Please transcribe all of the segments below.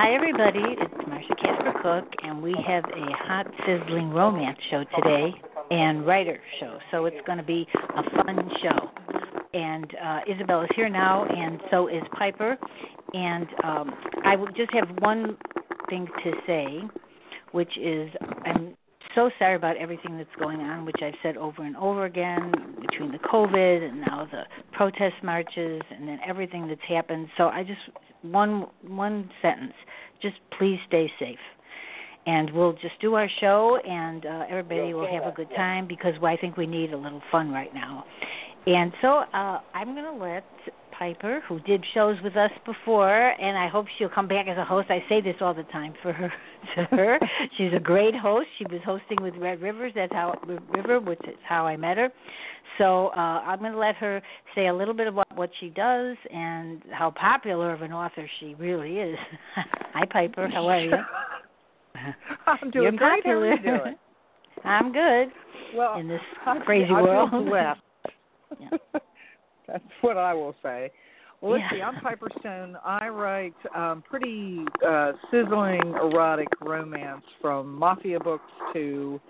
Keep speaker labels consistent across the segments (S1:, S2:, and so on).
S1: Hi, everybody. It's Marsha Casper Cook, and we have a hot, sizzling romance show today and writer show. So it's going to be a fun show. And uh, Isobelle is here now, and so is Piper. And um, I will just have one thing to say, which is I'm so sorry about everything that's going on, which I've said over and over again between the COVID and now the protest marches and then everything that's happened. So I just one one sentence, just please stay safe. And we'll just do our show, and uh, everybody will have a good time because I think we need a little fun right now. And so uh, I'm going to let Piper, who did shows with us before, and I hope she'll come back as a host. I say this all the time for her to her. She's a great host. She was hosting with Red Rivers. That's how River, which is how I met her. So uh, I'm going to let her say a little bit about what she does and how popular of an author she really is. Hi, Piper. How are you?
S2: I'm doing
S1: You're
S2: great.
S1: popular.
S2: How are you doing?
S1: I'm good
S2: Well,
S1: in this crazy
S2: I
S1: world. Yeah.
S2: That's what I will say. Well, let's
S1: Yeah.
S2: see. I'm Piper Stone. I write um, pretty uh, sizzling erotic romance from mafia books to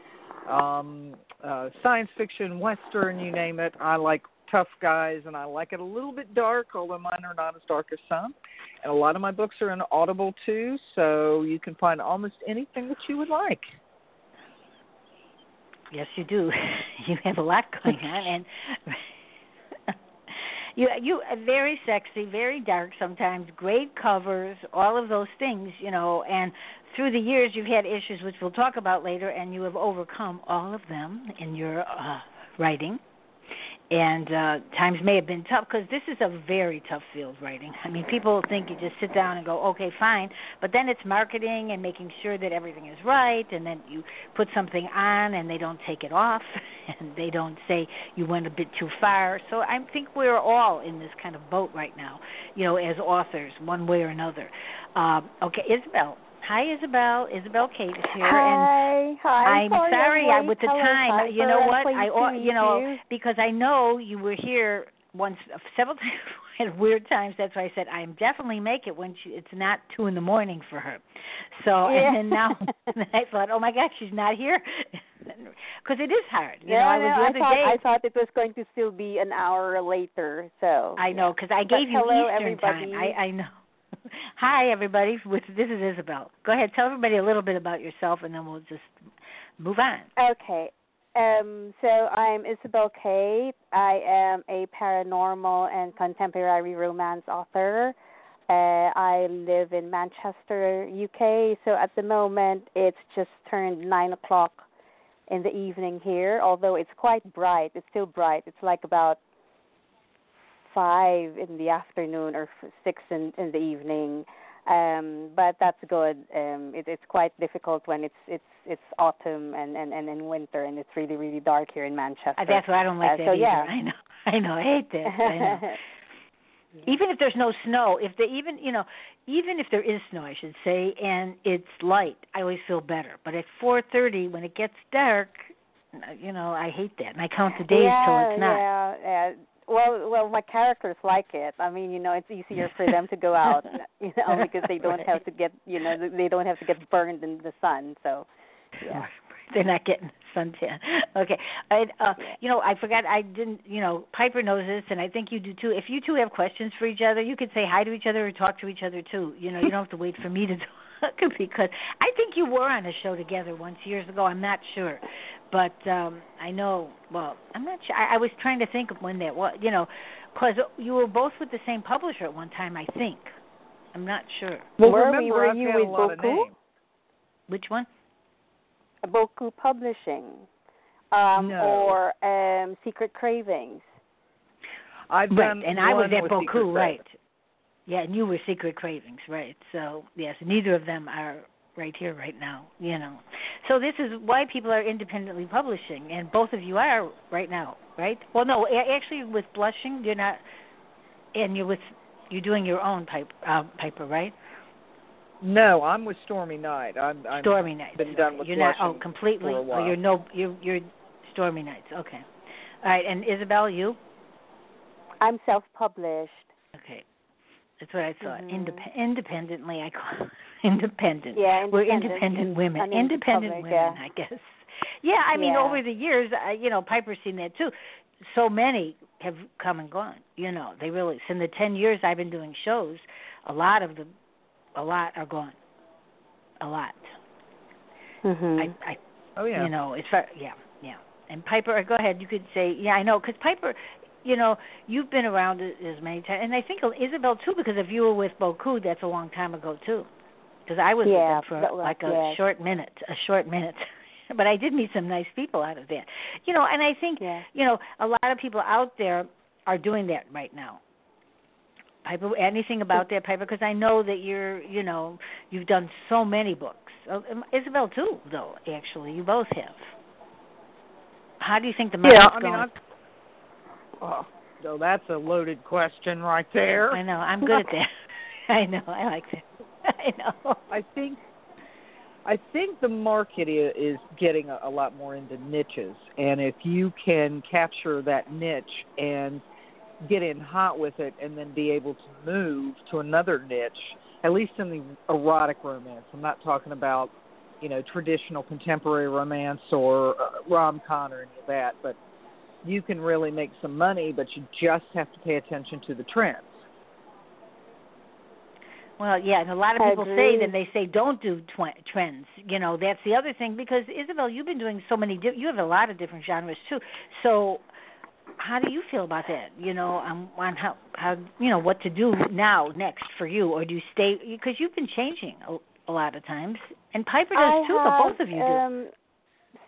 S2: um, uh, science fiction, western, you name it. I like tough guys, and I like it a little bit dark, although mine are not as dark as some. And a lot of my books are in Audible too, so you can find almost anything that you would like.
S1: Yes, you do. You have a lot going on, and you you very sexy, very dark sometimes, great covers, all of those things, you know. And through the years, you've had issues, which we'll talk about later, and you have overcome all of them in your uh, writing. And uh times may have been tough because this is a very tough field, writing. I mean, people think you just sit down and go, okay, fine, but then it's marketing and making sure that everything is right, and then you put something on and they don't take it off, and they don't say you went a bit too far. So I think we're all in this kind of boat right now, you know, as authors, one way or another. Um, okay, Isobelle. Hi, Isobelle. Isobelle Cate is here, and
S3: Hi, hi.
S1: I'm sorry I,
S3: I'm
S1: with the time. You know what? I
S3: to
S1: you know
S3: you.
S1: because I know you were here once several times at weird times. That's why I said I'm definitely make it when she, it's not two in the morning for her. So
S3: Yeah.
S1: and then now and then I thought, oh my gosh, she's not here because it is hard. You
S3: yeah,
S1: know, I
S3: no,
S1: was the
S3: I thought
S1: day.
S3: I thought it was going to still be an hour later. So
S1: I know because I gave you
S3: hello,
S1: Eastern
S3: everybody.
S1: time. I, I know. Hi, everybody. This is Isobelle. Go ahead, tell everybody a little bit about yourself, and then we'll just move on.
S3: Okay. Um, so I'm Isobelle Cate. I am a paranormal and contemporary romance author. Uh, I live in Manchester, UK. So at the moment, it's just turned nine o'clock in the evening here. Although it's quite bright, it's still bright. It's like about five in the afternoon or six in in the evening. Um, but that's good. Um, it, it's quite difficult when it's it's it's autumn and, and and in winter and it's really really dark here in Manchester.
S1: Uh, That's why I don't like
S3: Uh,
S1: that
S3: so,
S1: either.
S3: yeah.
S1: I know. I know. I hate that. I know. even if there's no snow, if they even you know, even if there is snow, I should say, and it's light, I always feel better. But at 4:30, when it gets dark, you know, I hate that, and I count the days
S3: yeah,
S1: till it's not.
S3: Yeah, yeah. Well, well, my characters like it. I mean, you know, it's easier for them to go out, you know, because they don't have to get, you know, they don't have to get burned in the sun. So, yeah.
S1: They're not getting suntan. Okay. I, uh, you know, I forgot. I didn't. You know, Piper knows this, and I think you do too. If you two have questions for each other, you could say hi to each other or talk to each other too. You know, you don't have to wait for me to talk because I think you were on a show together once years ago. I'm not sure, but um I know. Well, I'm not sure. I, I was trying to think of when that was. You know, because you were both with the same publisher at one time. I think. I'm not sure.
S2: Well,
S3: Were
S2: remember,
S3: were you with Boku?
S1: Which one?
S3: Boku Publishing, um,
S2: No.
S3: or um, Secret Cravings.
S2: I've
S1: Right, and I was at
S2: with Secret
S1: Boku, right?
S2: Cravings.
S1: Yeah, and you were Secret Cravings, right? So yes, neither of them are right here, right now. You know, so this is why people are independently publishing, and both of you are right now, right? Well, no, actually, with Blushing, you're not, and you're with you're doing your own pipe, uh, Piper, right?
S2: No, I'm with Stormy Night. I'm, I'm
S1: Stormy Night.
S2: been done with
S1: you're not oh completely.
S2: for a
S1: Oh, you're no you're you're Stormy Nights. Okay, all right. And Isobelle, you?
S3: I'm self-published.
S1: Okay, that's what I thought.
S3: Mhm.
S1: Indep- independently, I call independent.
S3: Yeah,
S1: We're
S3: independent.
S1: independent women.
S3: An
S1: independent
S3: indie
S1: women,
S3: public,
S1: I guess. Yeah, I mean,
S3: Yeah.
S1: over the years, uh, you know, Piper's seen that too. So many have come and gone. You know, they really. So in the ten years I've been doing shows, a lot of them, a lot are gone. A lot.
S3: Mm-hmm.
S1: I, I,
S2: Oh yeah.
S1: you know, it's far, yeah, yeah. And Piper, go ahead. You could say, yeah, I know, because Piper, you know, you've been around it as many times, and I think Isobelle too, because if you were with Boku, that's a long time ago too. Because I was
S3: Yeah,
S1: with them for
S3: was-
S1: like a
S3: yes.
S1: short minute, a short minute. but I did meet some nice people out of that. You know, and I think
S3: Yeah.
S1: you know a lot of people out there are doing that right now. Piper, anything about that, Piper? Because I know that you're, you know, you've done so many books. Oh, um, Isobelle too, though. Actually, you both have. How do you think the market's
S2: yeah, I mean,
S1: going?
S2: I've, oh, so that's a loaded question right there.
S1: I know. I'm good at that. I know. I like that. I know.
S2: I think I think the market is getting a, a lot more into niches, and if you can capture that niche and get in hot with it, and then be able to move to another niche, at least in the erotic romance. I'm not talking about you know traditional contemporary romance or uh, rom com or any of that, but you can really make some money, but you just have to pay attention to the trends.
S1: Well, yeah, and a lot of people say then they say don't do tw- trends. You know, that's the other thing because Isobelle, you've been doing so many. Di- you have a lot of different genres too. So, how do you feel about that? You know, um, on how how you know what to do now next for you, or do you stay because you've been changing a, a lot of times, and Piper does
S3: I
S1: too.
S3: have,
S1: but both of you do.
S3: um,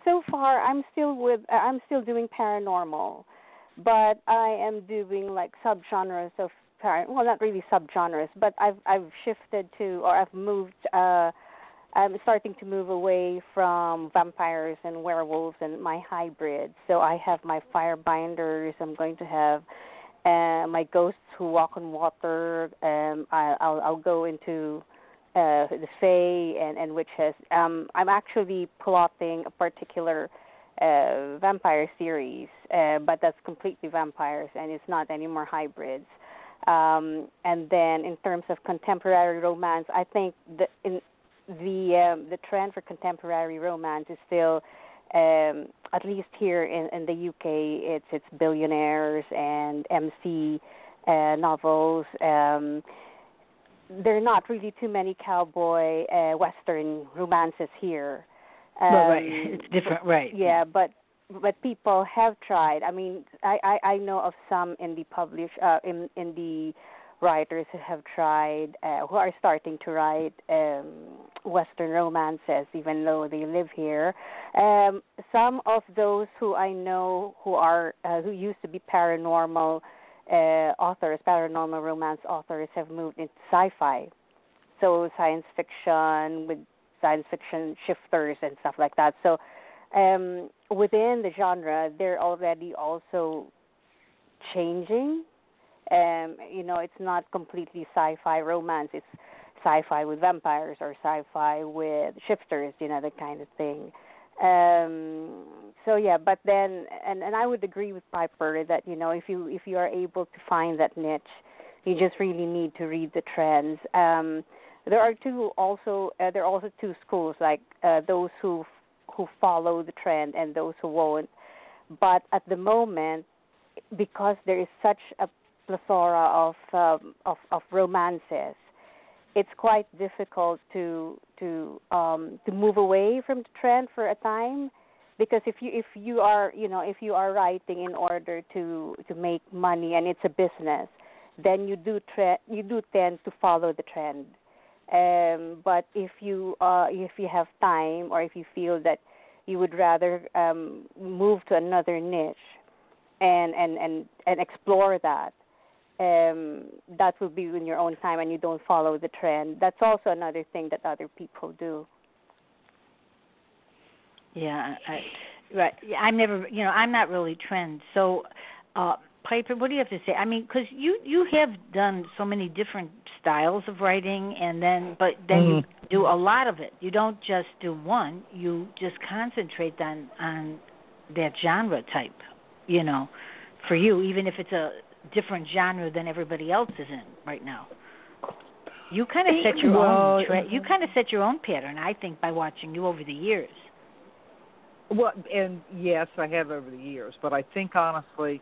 S3: So far, I'm still with. I'm still doing paranormal, but I am doing like subgenres of par. Well, not really subgenres, but I've I've shifted to or I've moved. uh I'm starting to move away from vampires and werewolves and my hybrids. So I have my firebinders. I'm going to have uh, my ghosts who walk on water. Um, I, I'll I'll go into uh, the Fae and, and witches. Um, I'm actually plotting a particular uh, vampire series, uh, but that's completely vampires and it's not any more hybrids. Um, and then in terms of contemporary romance, I think the in the um, the trend for contemporary romance is still um, at least here in, in the UK, it's it's billionaires and MC uh, novels. Um, there are not really too many cowboy uh, western romances here. Um,
S1: well, right, it's different, right?
S3: Yeah, but but people have tried. I mean, I I, I know of some indie publish uh, in in the writers who have tried, uh, who are starting to write um, western romances, even though they live here. Um, some of those who I know who are uh, who used to be paranormal uh, authors, paranormal romance authors, have moved into sci-fi. So science fiction with science fiction shifters and stuff like that. So um, within the genre, they're already also changing. Um, you know, it's not completely sci-fi romance. It's sci-fi with vampires or sci-fi with shifters. You know, that kind of thing. Um, so yeah, but then, and and I would agree with Piper that you know if you if you are able to find that niche, you just really need to read the trends. Um, there are two also uh, there are also two schools like uh, those who who follow the trend and those who won't. But at the moment, because there is such a plethora of um, of, of romances, it's quite difficult to to um, to move away from the trend for a time because if you if you are you know if you are writing in order to to make money and it's a business then you do tre- you do tend to follow the trend um but if you uh if you have time or if you feel that you would rather um move to another niche and and and and explore that um that will be in your own time and you don't follow the trend that's also another thing that other people do
S1: yeah, I, right. I'm never, you know, I'm not really trend. So, uh Piper, what do you have to say? I mean, because you you have done so many different styles of writing, and then but then mm-hmm. you do a lot of it. You don't just do one. You just concentrate on on that genre type. You know, for you, even if it's a different genre than everybody else is in right now. You kind of set your well, own. Tra- you kind of set your own pattern, I think, by watching you over the years.
S2: Well, and yes, I have over the years, but I think honestly,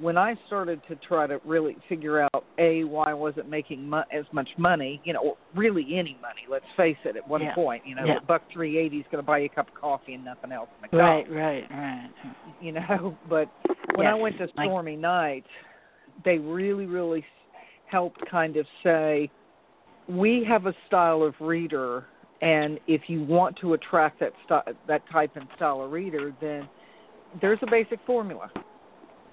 S2: when I started to try to really figure out a why I wasn't making mu- as much money, you know, really any money. Let's face it. At one
S1: yeah.
S2: point, you know,
S1: yeah.
S2: buck three eighty is going to buy you a cup of coffee and nothing else in the
S1: cup. Right, right, right.
S2: You know, but when
S1: yes.
S2: I went to Stormy Night, they really, really helped kind of say, we have a style of reader and if you want to attract that st- that type and style of reader, then there's a basic formula.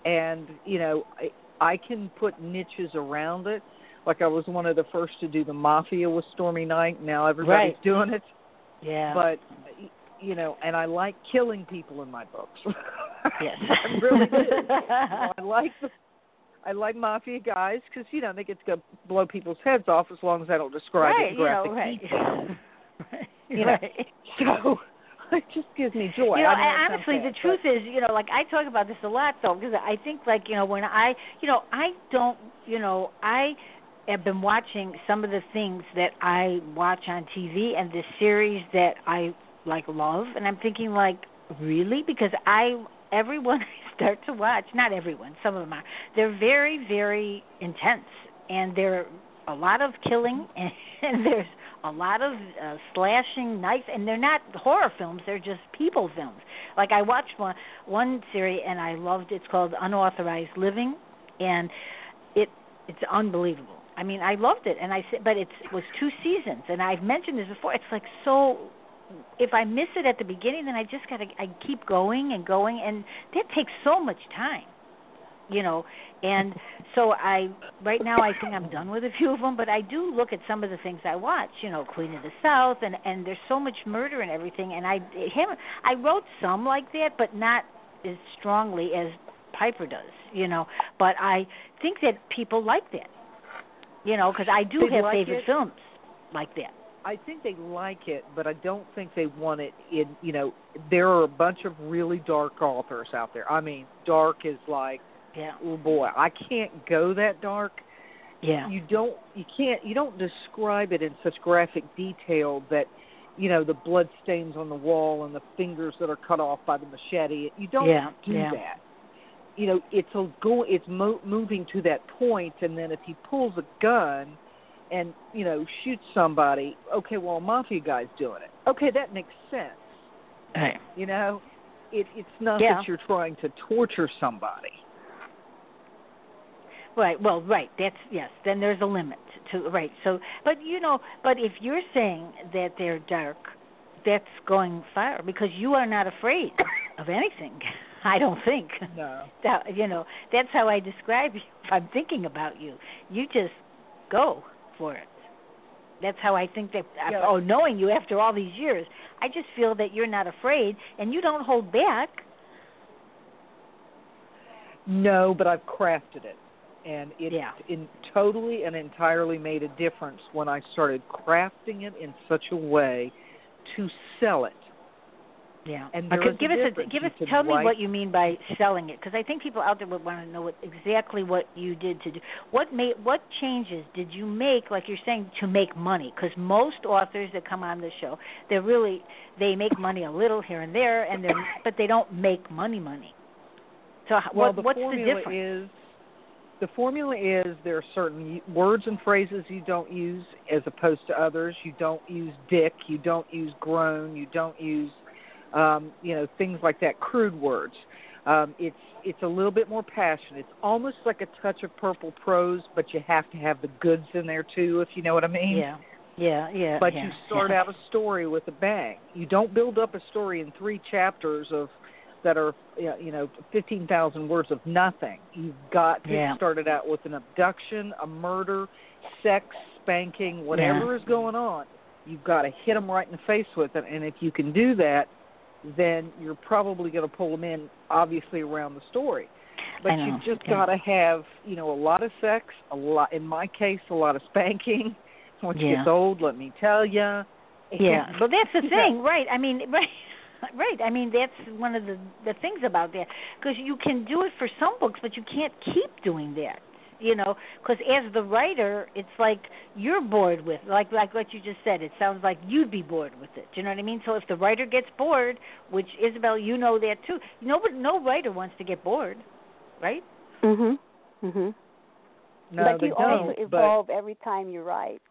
S2: And you know, I, I can put niches around it. Like I was one of the first to do the mafia with Stormy Night. Now everybody's
S1: right.
S2: doing it.
S1: Yeah.
S2: But you know, and I like killing people in my books.
S1: Yes.
S2: I really do. you know, I like the I like mafia guys because you know they get to go blow people's heads off as long as I don't describe
S1: right,
S2: it graphic
S1: you know, right.
S2: detail.
S1: you
S2: know, so it just gives me joy.
S1: You know, and honestly, the truth
S2: but...
S1: is, you know, like I talk about this a lot, though, because I think, like, you know, when I, you know, I don't, you know, I have been watching some of the things that I watch on TV and the series that I like love, and I'm thinking, like, really? Because I, everyone I start to watch, not everyone, some of them are, they're very, very intense, and they're a lot of killing, and, and there's a lot of uh, slashing knife and they're not horror films they're just people films. Like i watched one one series and i loved it's called unauthorized living and it it's unbelievable. I mean i loved it and i said but it's, it was two seasons and i've mentioned this before it's like so if i miss it at the beginning then i just got to i keep going and going and that takes so much time you know and so i right now i think i'm done with a few of them but i do look at some of the things i watch you know queen of the south and and there's so much murder and everything and i haven't i wrote some like that but not as strongly as piper does you know but i think that people like that you know because i do
S2: they
S1: have
S2: like
S1: favorite
S2: it.
S1: films like that
S2: I think they like it, but I don't think they want it in. You know, there are a bunch of really dark authors out there. I mean, dark is like
S1: yeah.
S2: Oh boy, I can't go that dark.
S1: Yeah.
S2: You don't you can't you don't describe it in such graphic detail that you know the blood stains on the wall and the fingers that are cut off by the machete. You don't
S1: yeah.
S2: do
S1: yeah.
S2: that. You know, it's a go it's mo- moving to that point and then if he pulls a gun and, you know, shoots somebody, okay, well, a mafia guy's doing it. Okay, that makes sense.
S1: Right.
S2: You know, it it's not
S1: Yeah.
S2: that you're trying to torture somebody.
S1: Right. Well, right. That's yes. Then there's a limit to right. So, but you know, but if you're saying that they're dark, that's going far because you are not afraid of anything. I don't think.
S2: No.
S1: That you know, that's how I describe you. If I'm thinking about you, you just go for it. That's how I think that.
S2: Yeah.
S1: Oh, knowing you after all these years, I just feel that you're not afraid and you don't hold back.
S2: No, but I've crafted it, and it
S1: Yeah.
S2: in totally and entirely made a difference when I started crafting it in such a way to sell it.
S1: Yeah.
S2: And
S1: okay, give
S2: a
S1: us a give us tell me what you mean by selling it because I think people out there would want to know what exactly what you did to do. What made what changes did you make like you're saying to make money? Cuz most authors that come on the show, they're really they make money a little here and there and they but they don't make money money. So
S2: well,
S1: what
S2: the
S1: what's the difference?
S2: is the formula is there are certain words and phrases you don't use as opposed to others. You don't use dick, you don't use groan, you don't use um, you know things like that, crude words. Um, it's it's a little bit more passion. It's almost like a touch of purple prose, but you have to have the goods in there too, if you know what I mean.
S1: yeah. Yeah, yeah.
S2: But
S1: yeah,
S2: you start
S1: yeah.
S2: out a story with a bang. You don't build up a story in three chapters of that are you know fifteen thousand words of nothing. You've got to
S1: Yeah.
S2: start it out with an abduction, a murder, sex, spanking, whatever is going on. You've got to hit them right in the face with it, and if you can do that, then you're probably going to pull them in, obviously around the story. But you've just
S1: yeah.
S2: got to have you know a lot of sex, a lot. In my case, a lot of spanking. Once
S1: Yeah.
S2: gets old, let me tell you.
S1: Yeah, but that's the thing, right? I mean, right, right. I mean, that's one of the the things about that because you can do it for some books, but you can't keep doing that. You know, because as the writer, it's like you're bored with, like like what you just said. It sounds like you'd be bored with it. Do you know what I mean? So if the writer gets bored, which Isobelle, you know that too. Nobody, no writer wants to get bored, right?
S3: Mhm. Mhm.
S2: No,
S3: but you
S2: don't.
S3: also
S2: but
S3: evolve every time you write.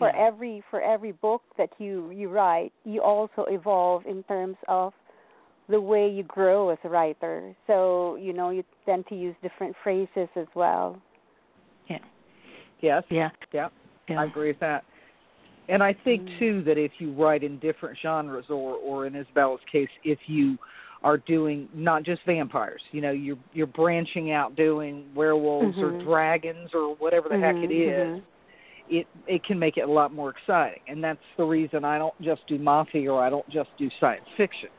S1: Yeah.
S3: For
S1: Yeah.
S3: every for every book that you you write, you also evolve in terms of the way you grow as a writer. So you know you tend to use different phrases as well.
S1: Yeah.
S2: yes,
S1: Yeah.
S2: yeah,
S1: Yeah.
S2: I agree with that. And I think
S3: Mm.
S2: too that if you write in different genres, or or in Isabella's case, if you are doing not just vampires, you know, you're you're branching out doing werewolves or
S3: Mhm.
S2: dragons or whatever the heck it is.
S3: Mhm,
S2: is.
S3: mhm.
S2: It it can make it a lot more exciting, and that's the reason I don't just do mafia or I don't just do science fiction.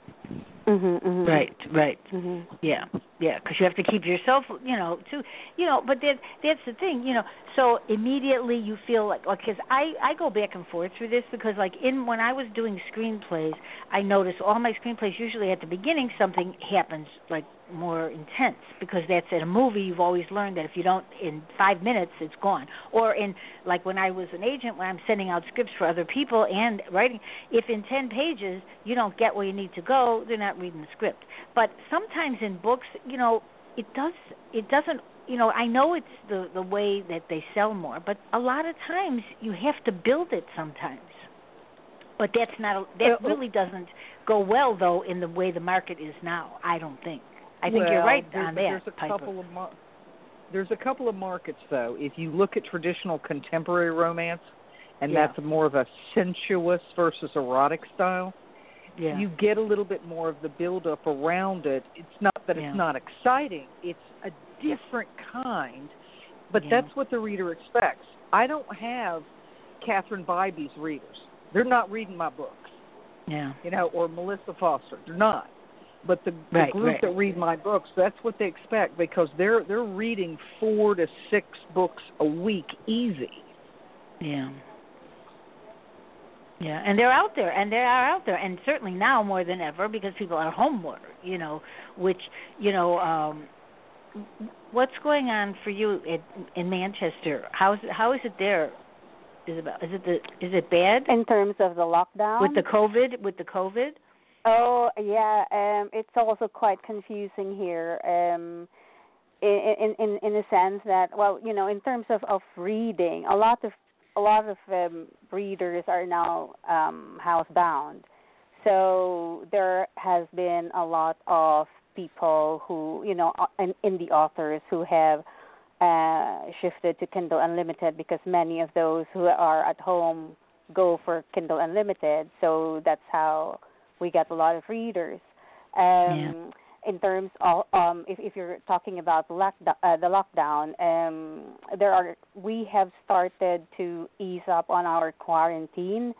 S3: Mhm. Mhm.
S1: Right. Right.
S3: Mhm.
S1: Yeah, yeah, because you have to keep yourself, you know, too, you know. But that that's the thing, you know. So immediately you feel like, like, because I I go back and forth through this because like in when I was doing screenplays, I noticed all my screenplays usually at the beginning something happens like more intense because that's in a movie you've always learned that if you don't in five minutes it's gone or in like when i was an agent when i'm sending out scripts for other people and writing if in ten pages you don't get where you need to go they're not reading the script but sometimes in books you know it does it doesn't you know i know it's the the way that they sell more but a lot of times you have to build it sometimes but that's not a, that
S2: Well,
S1: really doesn't go well though in the way the market is now i don't think i think you're right on
S2: there's a
S1: Piper.
S2: couple of mar- there's a couple of markets though. If you look at traditional contemporary romance, and
S1: Yeah.
S2: that's more of a sensuous versus erotic style,
S1: yeah
S2: you get a little bit more of the build up around it. It's not that
S1: Yeah.
S2: it's not exciting; it's a different kind. But
S1: Yeah.
S2: that's what the reader expects. I don't have Catherine Bybee's readers. They're not reading my books
S1: yeah
S2: you know, or Melissa Foster. They're not. But the, the
S1: Right,
S2: group
S1: right.
S2: that read my books, that's what they expect because they're they're reading four to six books a week easy.
S1: Yeah. Yeah, and they're out there, and they are out there, and certainly now more than ever because people are home more. You know, which you know, um, what's going on for you in, in Manchester? How's how is it there? Isobelle? Is it the is it bad
S3: In terms of the lockdown.
S1: with the COVID? With the COVID?
S3: Oh yeah, um, it's also quite confusing here. Um, in in in a sense that well, you know, in terms of of reading, a lot of a lot of um, readers are now um, housebound. So there has been a lot of people who you know, uh, in, the authors who have uh, shifted to Kindle Unlimited because many of those who are at home go for Kindle Unlimited. So that's how we get a lot of readers. Um,
S1: Yeah.
S3: In terms of, um, if, if you're talking about the lockdown, uh, the lockdown, um, there are we have started to ease up on our quarantine.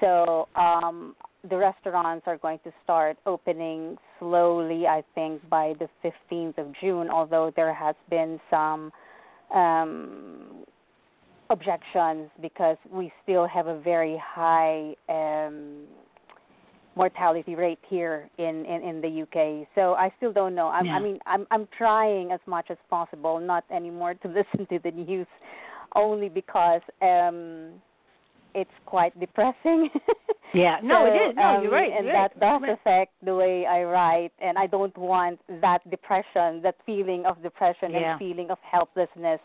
S3: So um, the restaurants are going to start opening slowly. I think by the 15th of June. Although there has been some um, objections because we still have a very high um, mortality rate here in, in in the UK. So I still don't know. I,
S1: Yeah.
S3: I mean, I'm I'm trying as much as possible not anymore to listen to the news, only because um it's quite depressing.
S1: Yeah. No, it
S3: So,
S1: is. No,
S3: um,
S1: you're right.
S3: And
S1: you're
S3: that
S1: right.
S3: does affect the way I write, and I don't want that depression, that feeling of depression
S1: Yeah.
S3: and feeling of helplessness,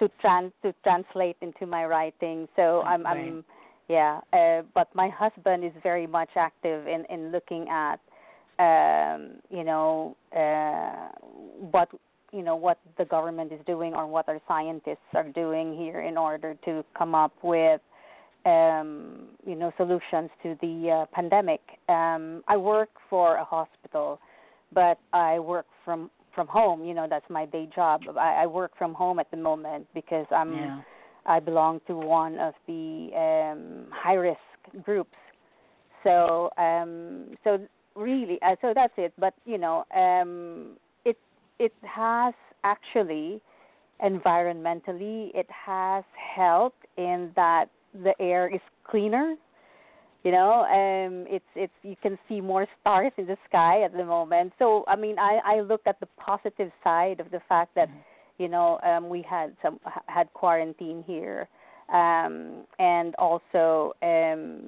S3: to trans to translate into my writing. So I'm,
S1: Right.
S3: I'm, yeah. Uh, but my husband is very much active in in looking at, um, you know, uh, what you know what the government is doing or what our scientists are doing here in order to come up with um, you know solutions to the uh, pandemic. Um, I work for a hospital, but I work from from home. You know that's my day job. I, I work from home at the moment because I'm
S1: Yeah.
S3: I belong to one of the um, high risk groups. So um, so really uh, so that's it. But you know um, it it has actually environmentally it has helped in that the air is cleaner you know um it's it's you can see more stars in the sky at the moment so i mean i i look at the positive side of the fact that you know um we had some had quarantine here um and also um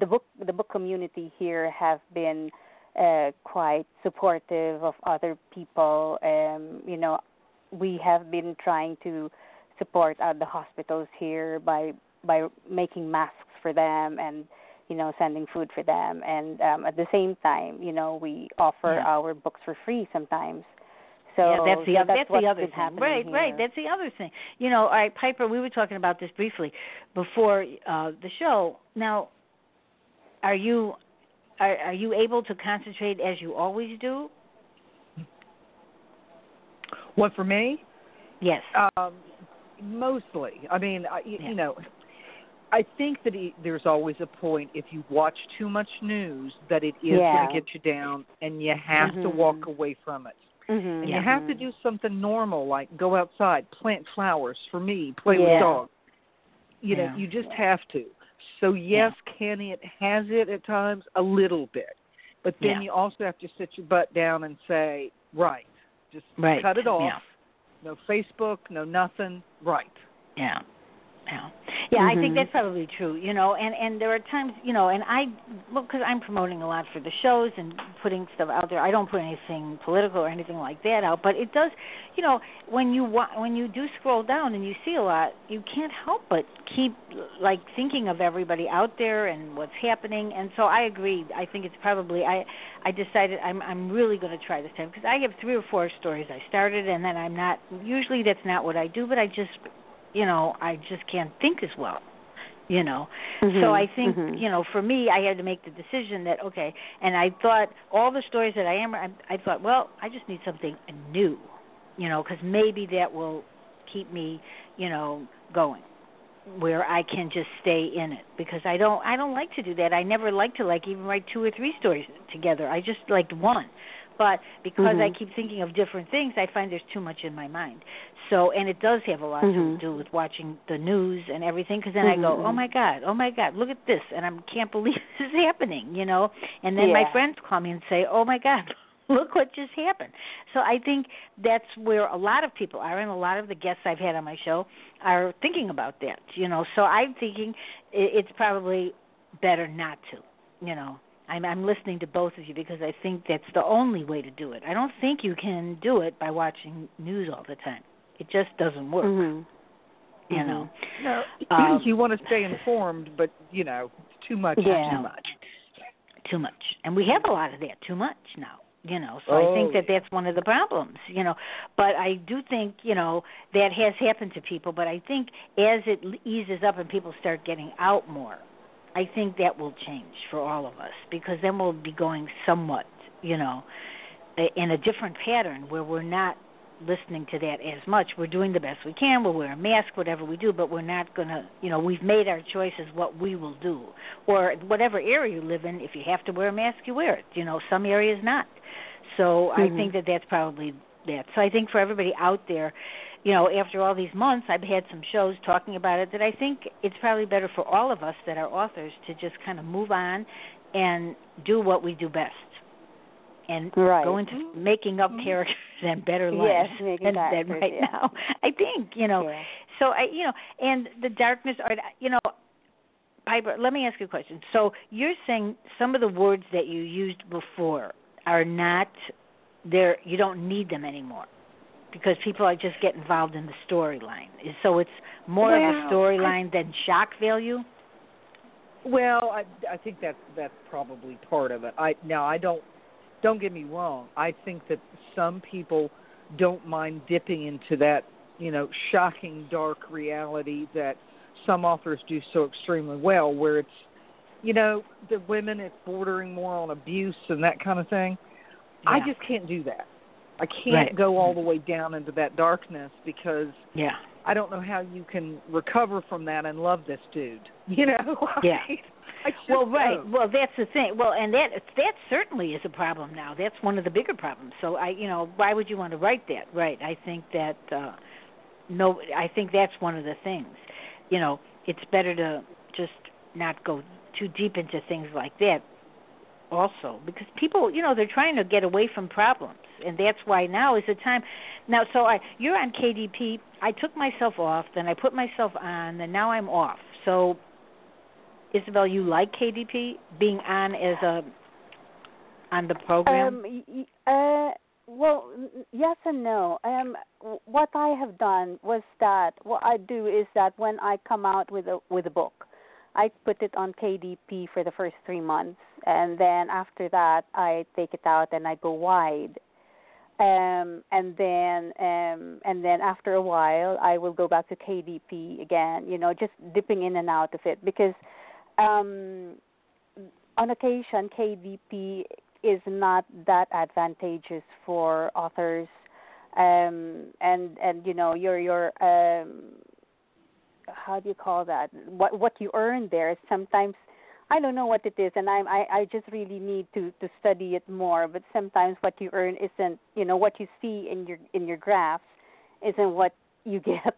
S3: the book the book community here have been uh quite supportive of other people. Um you know we have been trying to support uh, the hospitals here by by making masks for them and you know sending food for them. And um at the same time you know we offer
S1: Yeah.
S3: our books for free sometimes so
S1: yeah, that's the
S3: so that's,
S1: that's the other thing.
S3: happening
S1: Right,
S3: here.
S1: right. That's the other thing. You know, all right, Piper, we were talking about this briefly before uh the show. Now, are you are are you able to concentrate as you always do?
S2: What for me?
S1: Yes.
S2: Um, mostly. I mean, I, you,
S1: Yeah.
S2: you know, I think that e there's always a point if you watch too much news that it is
S3: Yeah.
S2: going to get you down, and you have to
S3: Mhm.
S2: walk away from it.
S3: Mhm,
S2: And you have to
S3: mhm.
S2: do something normal like go outside, plant flowers. For me, play
S3: Yeah.
S2: with dogs. You know, you just have to. So yes, can it has it at times a little bit, but then
S1: Yeah.
S2: you also have to sit your butt down and say, right, just
S1: Right.
S2: cut it off.
S1: Yeah.
S2: No Facebook, no nothing. Right.
S1: Yeah. Yeah. Yeah, I think
S3: Mhm.
S1: that's probably true, you know, and and there are times, you know, and I well cuz I'm promoting a lot for the shows and putting stuff out there. I don't put anything political or anything like that out, but it does, you know, when you wa- when you do scroll down and you see a lot, you can't help but keep like thinking of everybody out there and what's happening. And so I agree. I think it's probably I I decided I'm I'm really going to try this time because I have three or four stories I started and then I'm not usually that's not what I do, but I just you know, I just can't think as well. You know. So
S3: Mhm,
S1: I think,
S3: mhm.
S1: you know, for me I had to make the decision that okay, and I thought all the stories that I am I, I thought, well, I just need something new. You know, cuz maybe that will keep me, you know, going where I can just stay in it because I don't I don't like to do that. I never like to like even write two or three stories together. I just liked one. But because I
S3: Mhm.
S1: keep thinking of different things, I find there's too much in my mind. So, and it does have a lot
S3: Mhm.
S1: to do with watching the news and everything because then I go, "Oh
S3: mhm.
S1: my god, oh my god, look at this." And I can't believe this is happening, you know? And then my friends call me and say, "Oh my god, look what just happened." So I think that's where a lot of people are and a lot of the guests I've had on my show are thinking about that, you know. So I'm thinking it's probably better not to, you know. I'm I'm listening to both of you because I think that's the only way to do it. I don't think you can do it by watching news all the time. It just doesn't work,
S3: Mhm.
S1: you
S3: Mhm.
S1: know.
S2: No,
S1: Um,
S2: you want to stay informed, but you know, too much
S3: Yeah.
S2: is too much.
S1: too much and we have a lot of that too much now you know so i think
S2: Oh,
S1: that that's one of the problems you know but i do think you know that has happened to people but i think as it eases up and people start getting out more i think that will change for all of us because then we'll be going somewhat you know in a different pattern where we're not listening to that as much. We're doing the best we can. We'll wear a mask, whatever we do, but we're not going to, you know, we've made our choices what we will do. Or whatever area you live in, if you have to wear a mask, you wear it. You know, some areas not. So I
S3: Mhm.
S1: think that that's probably that. So I think for everybody out there, you know, after all these months, I've had some shows talking about it that I think it's probably better for all of us that are authors to just kind of move on and do what we do best and
S3: right.
S1: go into making up
S2: Mhm.
S1: characters and better lives
S3: making
S1: than, than right
S3: yeah.
S1: now. I think you know.
S3: Yeah.
S1: So I, you know, and the darkness are, you know, Piper. Let me ask you a question. So you're saying some of the words that you used before are not there. You don't need them anymore because people are just get involved in the storyline. So it's more of a storyline than shock value.
S2: Well, I, I think that's that's probably part of it. I now I don't don't get me wrong. I think that some people don't mind dipping into that you know shocking dark reality that some authors do so extremely well, where it's you know the women it's bordering more on abuse and that kind of thing. I just can't do that. I can't
S1: Right.
S2: go all the way down into that darkness because
S1: Yeah.
S2: I don't know how you can recover from that and love this dude. You know?
S1: Yeah.
S2: I, I just
S1: Well, right.
S2: don't.
S1: Well, that's the thing. Well, and that that certainly is a problem now. That's one of the bigger problems. So I, you know, why would you want to write that? Right. I think that uh no I think that's one of the things. You know, it's better to just not go too deep into things like that also because people, you know, they're trying to get away from problems. And that's why now is the time. Now, so I you're on KDP. I took myself off, then I put myself on, and now I'm off. So Isabel, you like KDP being on as a on the program?
S3: Um, uh, well, yes and no. Um, what I have done was that what I do is that when I come out with a with a book, I put it on KDP for the first three months, and then after that, I take it out and I go wide. Um, and then um, and then after a while, I will go back to KDP again. You know, just dipping in and out of it because um, on occasion KDP is not that advantageous for authors um and and you know your your um how do you call that what what you earn there is sometimes I don't know what it is and I'm I I just really need to to study it more but sometimes what you earn isn't you know what you see in your in your graphs isn't what you get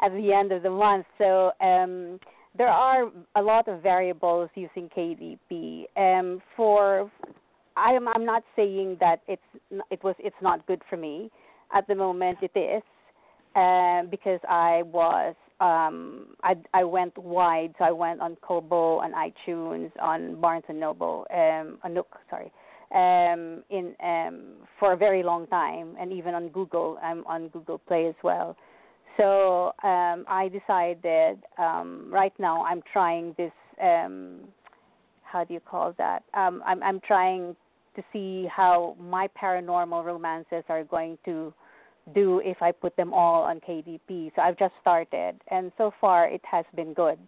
S3: at the end of the month so um there are a lot of variables using KDP um for I'm I'm not saying that it's it was it's not good for me. At the moment, it is um, because I was um, I I went wide, so I went on Kobo, on iTunes, on Barnes and Noble, um, on Nook, sorry, um, in um, for a very long time, and even on Google. I'm on Google Play as well. So um, I decided um, right now I'm trying this. Um, how do you call that? Um, I'm I'm trying to see how my paranormal romances are going to do if I put them all on KDP. So I've just started, and so far it has been good.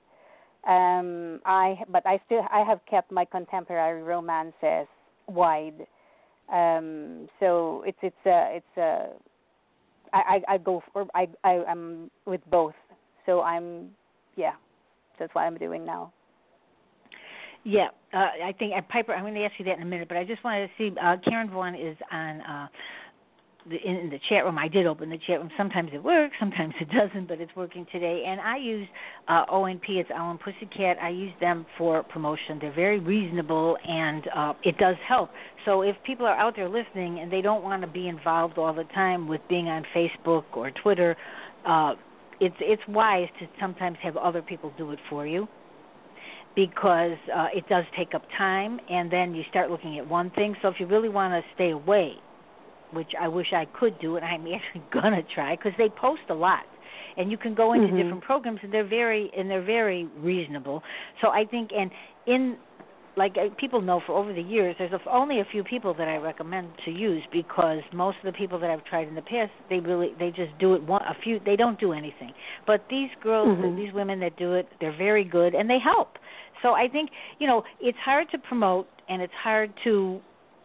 S3: Um, I but I still I have kept my contemporary romances wide. Um, so it's it's a it's a I, I I go for I I am with both. So I'm yeah, that's what I'm doing now.
S1: Yeah, uh, I think uh, Piper. I'm going to ask you that in a minute, but I just wanted to see. Uh, Karen Vaughn is on uh, in, in the chat room. I did open the chat room. Sometimes it works, sometimes it doesn't, but it's working today. And I use uh, ONP. It's Ellen Pussycat. I use them for promotion. They're very reasonable, and uh, it does help. So if people are out there listening and they don't want to be involved all the time with being on Facebook or Twitter, uh, it's it's wise to sometimes have other people do it for you because uh, it does take up time, and then you start looking at one thing. So if you really want to stay away, which I wish I could do, and I'm actually gonna try, because they post a lot, and you can go into
S3: Mhm.
S1: different programs, and they're very and they're very reasonable. So I think, and in like people know for over the years, there's only a few people that I recommend to use because most of the people that I've tried in the past, they really they just do it one a few they don't do anything. But these girls,
S3: Mhm.
S1: these women that do it, they're very good and they help. So I think you know it's hard to promote and it's hard to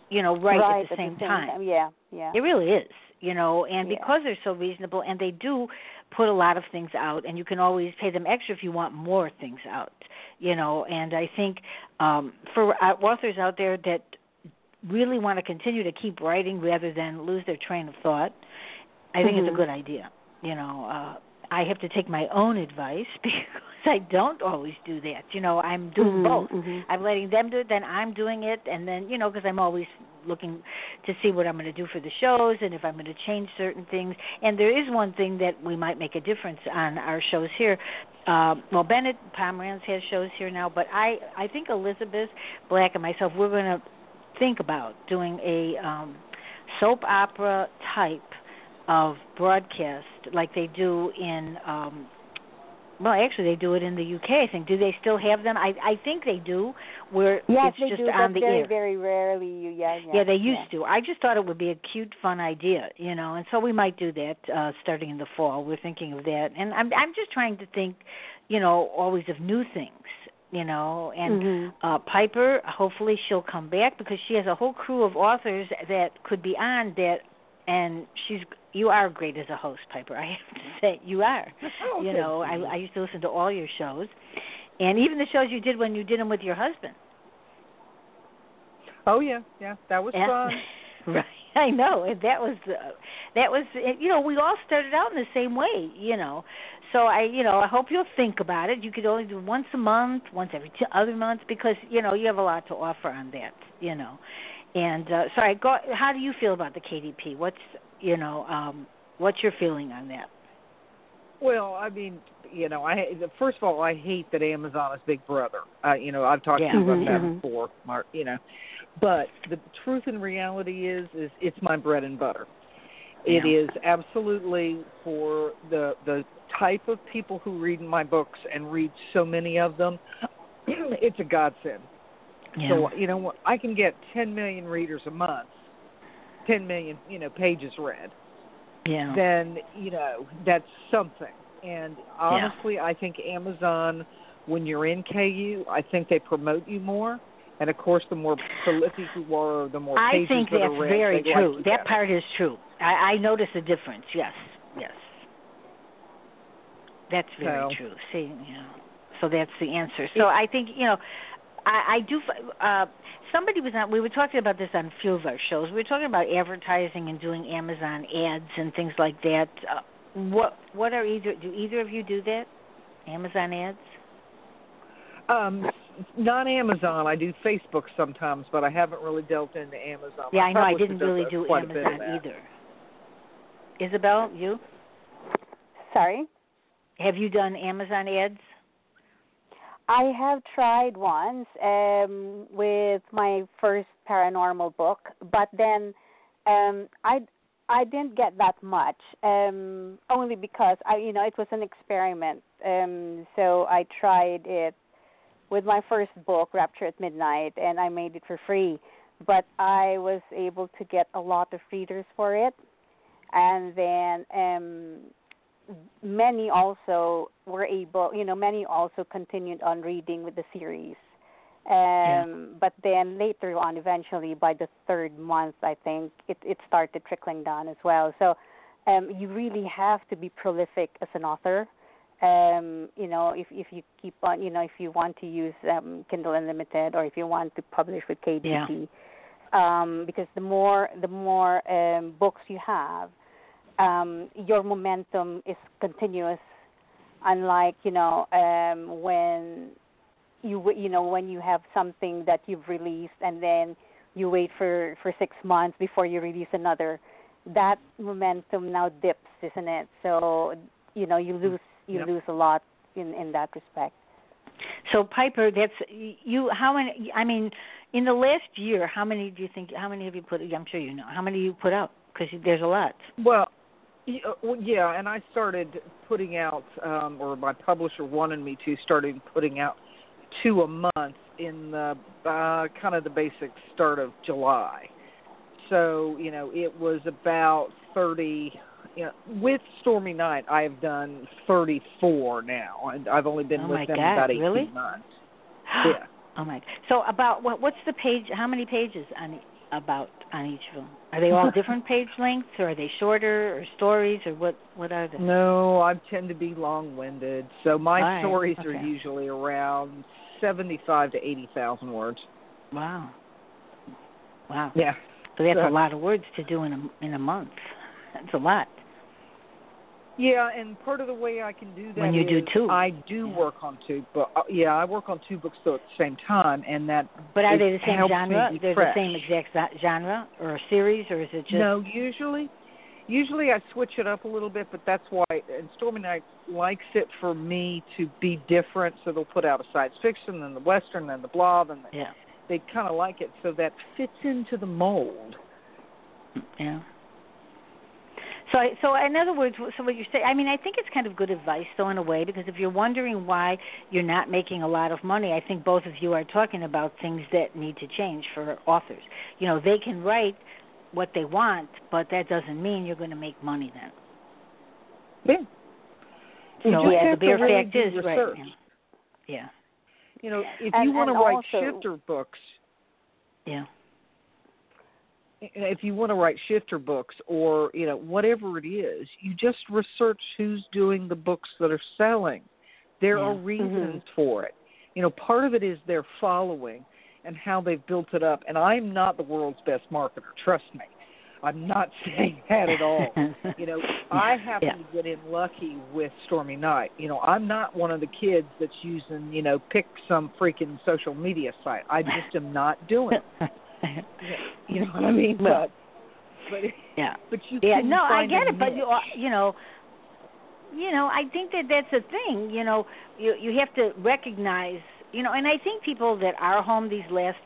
S1: you know write
S3: right
S1: at the same,
S3: time. Yeah, yeah.
S1: It really is, you know, and
S3: Yeah.
S1: because they're so reasonable and they do put a lot of things out and you can always pay them extra if you want more things out, you know, and I think um for uh, authors out there that really want to continue to keep writing rather than lose their train of thought, I think it's
S3: Mhm.
S1: a good idea. You know, uh I have to take my own advice because I don't always do that. You know, I'm doing
S3: Mhm,
S1: both.
S3: mhm.
S1: I'm letting them do it, then I'm doing it, and then you know, because I'm always looking to see what I'm going to do for the shows and if I'm going to change certain things. And there is one thing that we might make a difference on our shows here. Uh, well, Bennett Pomerantz has shows here now, but I I think Elizabeth Black and myself we're going to think about doing a um, soap opera type of broadcast like they do in um well actually they do it in the UK I think do they still have them I I think they do where
S3: Yes,
S1: it's
S3: they
S1: just
S3: do,
S1: on
S3: but
S1: the
S3: very,
S1: air
S3: very rarely. You, yeah, yeah.
S1: yeah, they used
S3: yeah.
S1: to. I just thought it would be a cute, fun idea, you know, and so we might do that uh starting in the fall. We're thinking of that, and I'm I'm just trying to think, you know, always of new things, you know. And
S3: Mhm.
S1: uh Piper, hopefully she'll come back because she has a whole crew of authors that could be on that, and she's you are great as a host, Piper. I have to say you are.
S2: Oh,
S1: you
S2: thank
S1: know, I I used to listen to all your shows, and even the shows you did when you did them with your husband.
S2: Oh yeah, yeah, that was
S1: Yeah.
S2: fun.
S1: right. I know. And that was uh, that was you know, we all started out in the same way, you know. So I, you know, I hope you'll think about it. You could only do once a month, once every two other months because, you know, you have a lot to offer on that, you know. And uh sorry, go how do you feel about the KDP? What's, you know, um what's your feeling on that?
S2: Well, I mean, you know, I first of all, I hate that Amazon is Big Brother. Uh, you know, I've talked
S1: Yeah.
S2: to you about that
S3: mhm.
S2: before, Mark. You know, but the truth and reality is, is it's my bread and butter. It
S1: Yeah.
S2: is absolutely for the the type of people who read my books and read so many of them. it's a godsend. So you know, what, I can get 10 million readers a month, 10 million, you know, pages read
S1: yeah.
S2: then you know that's something. And honestly, I think Amazon, when you're in KU, I think they promote you more. And of course, the more prolific you are, the more
S1: I
S2: pages
S1: think
S2: that
S1: that's
S2: are read,
S1: very true.
S2: Like
S1: that
S2: better.
S1: part is true. I, I notice a difference. Yes, yes, that's very
S2: So-
S1: true. See, you know, so that's the answer. So I think you know, I, I do. Uh, somebody was on. We were talking about this on a few of our shows. We were talking about advertising and doing Amazon ads and things like that. Uh, what what are either? Do either of you do that? Amazon ads?
S2: Um, not Amazon. I do Facebook sometimes, but I haven't really delved into Amazon.
S1: Yeah,
S2: My
S1: I know. I didn't really do
S2: quite a bit of
S1: Amazon either. Isobelle, you
S3: Sorry.
S1: have you done Amazon ads?
S3: I have tried once um, with my first paranormal book, but then um, I I didn't get that much. Um, only because I you know it was an experiment. Um, so I tried it with my first book, Rapture at Midnight, and I made it for free. But I was able to get a lot of readers for it, and then um, many also were able, you know, many also continued on reading with the series. Um, But then later on, eventually by the third month, I think it it started trickling down as well. So um, you really have to be prolific as an author. Um, you know, if if you keep on, you know, if you want to use um, Kindle Unlimited or if you want to publish with KDP, um, because the more the more um, books you have, um, your momentum is continuous. Unlike you know um, when you you know when you have something that you've released and then you wait for for six months before you release another, that momentum now dips, isn't it? So you know you lose you
S2: Yep.
S3: lose a lot in in that respect.
S1: So Piper, that's you. How many? I mean, in the last year, how many do you think? How many have you put? I'm sure you know. How many you put out? Because there's a lot.
S2: Well, yeah, yeah, and I started putting out, um, or my publisher wanted me to started putting out two a month in the uh, kind of the basic start of July. So you know, it was about thirty. You know, with Stormy Night, I have done thirty-four now, and I've only been
S1: Oh
S2: with them
S1: God,
S2: about eighteen
S1: really?
S2: months. Yeah.
S1: Oh my. So about what? What's the page? How many pages on about on each of them? Are they all different page lengths, or are they shorter, or stories, or what? What are they?
S2: No, I tend to be long-winded, so my
S1: right,
S2: stories are usually around seventy-five to eighty thousand words.
S1: Wow. Wow.
S2: Yeah.
S1: So that's
S2: So-
S1: a lot of words to do in a in a month. That's a lot.
S2: Yeah, and part of the way I can do that
S1: when you do two.
S2: I do
S1: Yeah.
S2: work on two, but uh, yeah, I work on two books though at the same time, and that
S1: But are they the same genre? They're
S2: fresh.
S1: the same exact genre or a series, or is it just
S2: No, usually, usually I switch it up a little bit, but that's why. And Stormy Night likes it for me to be different, so they'll put out a science fiction, then the western, then the blah, and the,
S1: yeah,
S2: they kind of like it so that fits into the mold.
S1: yeah. So, I- so in other words, so what you're saying, I mean, I think it's kind of good advice, though, in a way, because if you're wondering why you're not making a lot of money, I think both of you are talking about things that need to change for authors. You know, they can write what they want, but that doesn't mean you're going to make money then.
S2: Yeah. You just
S1: yeah, the bare
S2: really
S1: fact
S2: do
S1: is, right?
S2: research.
S1: Yeah. yeah.
S2: You know, if
S3: And-
S2: you want to write
S3: also-
S2: shifter books,
S1: Yeah.
S2: If you want to write shifter books or you know whatever it is, you just research who's doing the books that are selling. There are
S1: Yeah. Mm-hmm.
S2: reasons for it. You know, part of it is their following and how they've built it up. And I'm not the world's best marketer. Trust me. I'm not saying that at all. You know, I happen
S1: Yeah.
S2: to get in lucky with Stormy Night. You know, I'm not one of the kids that's using, you know, pick some freaking social media site. I just am not doing it. You know what I mean?
S1: Well,
S2: but, but
S1: yeah.
S2: but you
S1: Yeah, no, I get it, but you are- you know, you know, I think that that's a thing. You know, you you have to recognize, you know, and I think people that are home these last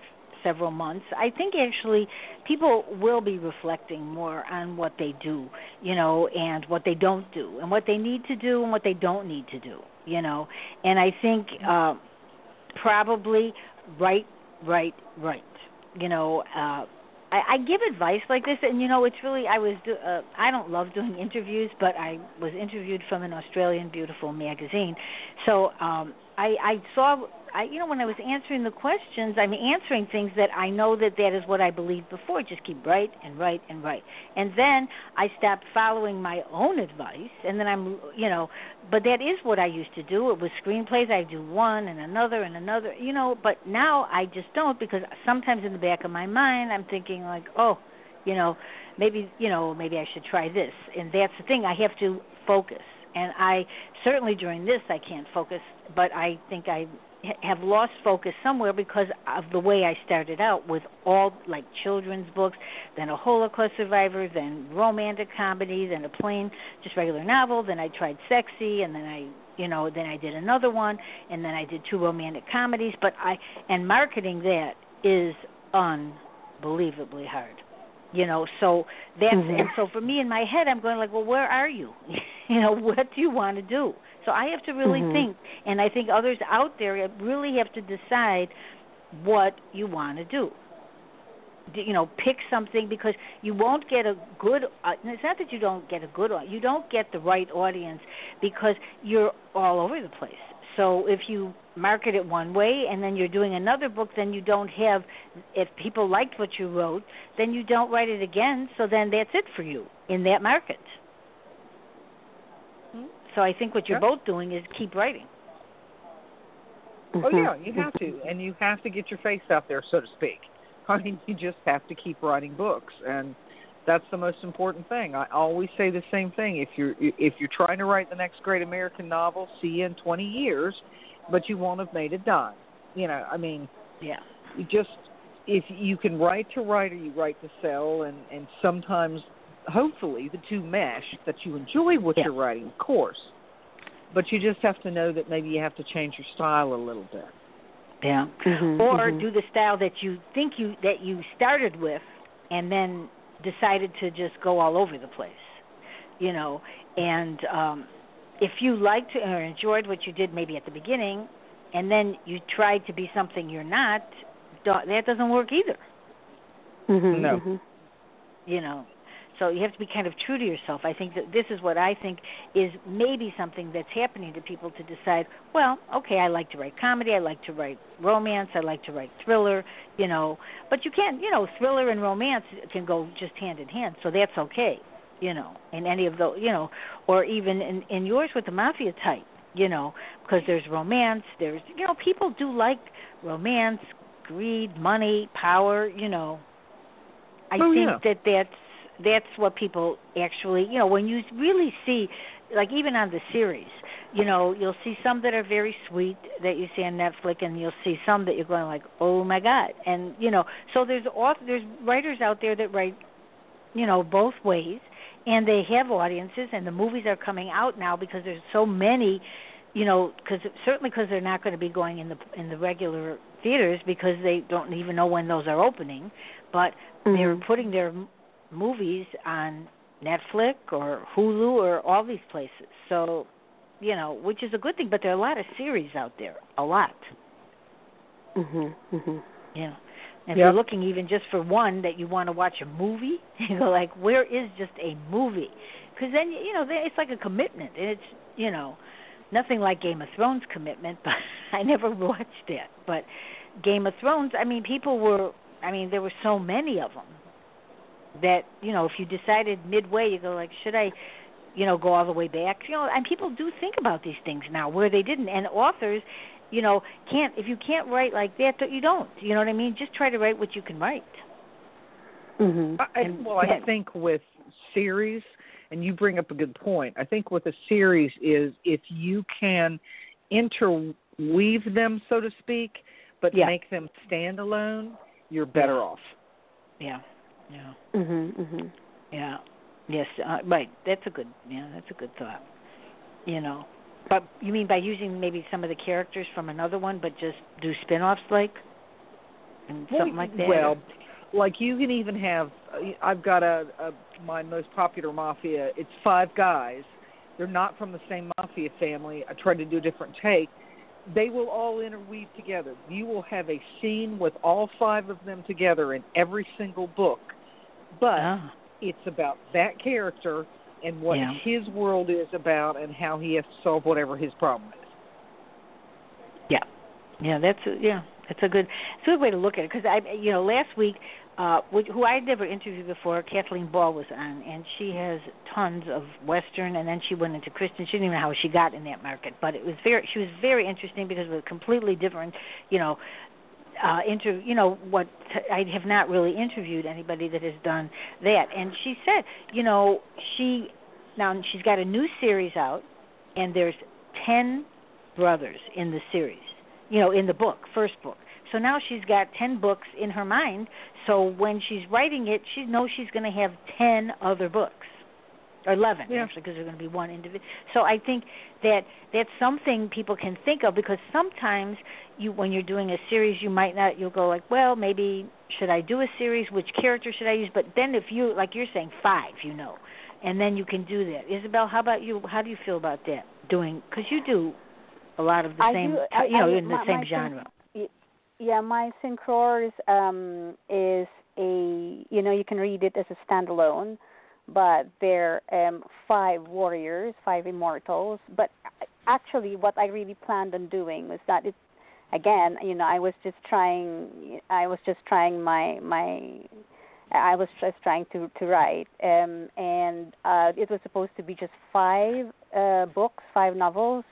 S1: several months, I think actually people will be reflecting more on what they do, you know, and what they don't do, and what they need to do, and what they don't need to do, you know, and I think uh, probably right, right, right, you know. uh I, I give advice like this, and you know, it's really I was do, uh, I don't love doing interviews, but I was interviewed from an Australian Beautiful magazine, so um, I, I saw I you know when I was answering the questions, I'm answering things that I know that that is what I believed before. Just keep right and right and right, and then I stopped following my own advice, and then I'm you know, but that is what I used to do. It was screenplays. I do one and another and another, you know. But now I just don't because sometimes in the back of my mind I'm thinking like, oh, you know, maybe you know maybe I should try this, and that's the thing. I have to focus, and I certainly during this I can't focus, but I think I have lost focus somewhere because of the way I started out with all like children's books, then a Holocaust survivor, then romantic comedy, then a plain just regular novel, then I tried sexy and then I you know, then I did another one and then I did two romantic comedies, but I and marketing that is unbelievably hard. You know, so that's
S3: Mhm.
S1: and so for me in my head I'm going like, well, where are you? you know, what do you want to do? So I have to really
S3: Mhm.
S1: think, and I think others out there really have to decide what you want to do. You know, pick something because you won't get a good. Uh, it's not that you don't get a good. You don't get the right audience because you're all over the place. So if you market it one way and then you're doing another book, then you don't have. If people liked what you wrote, then you don't write it again. So then that's it for you in that market. So I think what you're
S2: Yeah.
S1: both doing is keep writing.
S2: Oh
S3: Mhm.
S2: yeah, you have to, and you have to get your face out there, so to speak. I mean, you just have to keep writing books, and that's the most important thing. I always say the same thing. If you're if you're trying to write the next great American novel, see you in 20 years, but you won't have made a dime. You know, I mean,
S1: Yeah.
S2: you just if you can write to write or you write to sell, and and sometimes, hopefully, the two mesh that you enjoy what
S1: Yeah.
S2: you're writing, of course. But you just have to know that maybe you have to change your style a little bit.
S1: Yeah.
S3: Mhm,
S1: Or
S3: mhm.
S1: do the style that you think you that you started with and then decided to just go all over the place. You know, and um if you liked or enjoyed what you did maybe at the beginning and then you tried to be something you're not, that doesn't work either,
S3: Mhm,
S2: No.
S3: mhm.
S1: you know. So you have to be kind of true to yourself. I think that this is what I think is maybe something that's happening to people to decide, well, okay, I like to write comedy, I like to write romance, I like to write thriller, you know, but you can't, you know, thriller and romance can go just hand in hand, so that's okay, you know, in any of those, you know, or even in in yours with the mafia type, you know, because there's romance, there's, you know, people do like romance, greed, money, power, you know. I
S2: Oh,
S1: think
S2: yeah.
S1: that that's that's what people actually, you know, when you really see like even on the series, you know, you'll see some that are very sweet that you see on Netflix, and you'll see some that you're going like, oh my god, and you know, so there's author, there's writers out there that write, you know, both ways, and they have audiences, and the movies are coming out now because there's so many, you know, because certainly because they're not going to be going in the in the regular theaters because they don't even know when those are opening, but mm-hmm. they're putting their movies on Netflix or Hulu or all these places. So, you know, which is a good thing, but there are a lot of series out there, a lot.
S3: Mhm. Mhm.
S1: Yeah. And if you're looking even just for one that you want to watch a movie, you go like, where is just a movie? Because then you know it's like a commitment, and it's you know nothing like Game of Thrones commitment, but I never watched it. But Game of Thrones, I mean, people were, I mean, there were so many of them that you know if you decided midway you go like should i you know go all the way back? You know and people do think about these things now where they didn't. And authors you know can't if you can't write like that you don't. You know what i mean? Just try to write what you can write.
S3: Mm-hmm.
S2: I, well i think with series and you bring up a good point i think with a series is if you can interweave them so to speak but
S1: yeah.
S2: make them stand alone you're better off.
S1: Yeah yeah.
S3: Mhm. Mhm.
S1: Yeah. Yes. Uh, right. That's a good. Yeah. That's a good thought. You know. But you mean by using maybe some of the characters from another one, but just do spin-offs like, and
S2: well,
S1: something like that.
S2: Well, like you can even have. I've got a, a my most popular mafia. It's five guys. They're not from the same mafia family. I tried to do a different take. They will all interweave together. You will have a scene with all five of them together in every single book but
S1: ah.
S2: it's about that character and what
S1: yeah.
S2: his world is about and how he has to solve whatever his problem is.
S1: Yeah, yeah, that's a, yeah, that's a good, it's a good way to look at it because I, you know, last week, uh, who I had never interviewed before, Kathleen Ball was on, and she has tons of Western, and then she went into Christian. She didn't even know how she got in that market, but it was very, she was very interesting because it was completely different, you know, uh inter you know what I have not really interviewed anybody that has done that and she said you know she now she's got a new series out and there's 10 brothers in the series you know in the book first book so now she's got 10 books in her mind so when she's writing it she knows she's going to have 10 other books or 11
S2: yeah.
S1: actually because there's going to be one individual so i think that that's something people can think of because sometimes you when you're doing a series you might not you'll go like well maybe should i do a series? Which character should i use? But then if you like you're saying five you know and then you can do that. Isobelle how about you? How do you feel about that doing because you do a lot of the
S3: I
S1: same
S3: do,
S1: you know
S3: I,
S1: in the
S3: my,
S1: same
S3: my
S1: genre.
S3: syn- yeah my synchrors um is a you know you can read it as a standalone but they're um five warriors five immortals. But actually what i really planned on doing was that it again, you know, I was just trying. I was just trying my my. I was just trying to to write, um, and uh, it was supposed to be just five uh, books, five novels.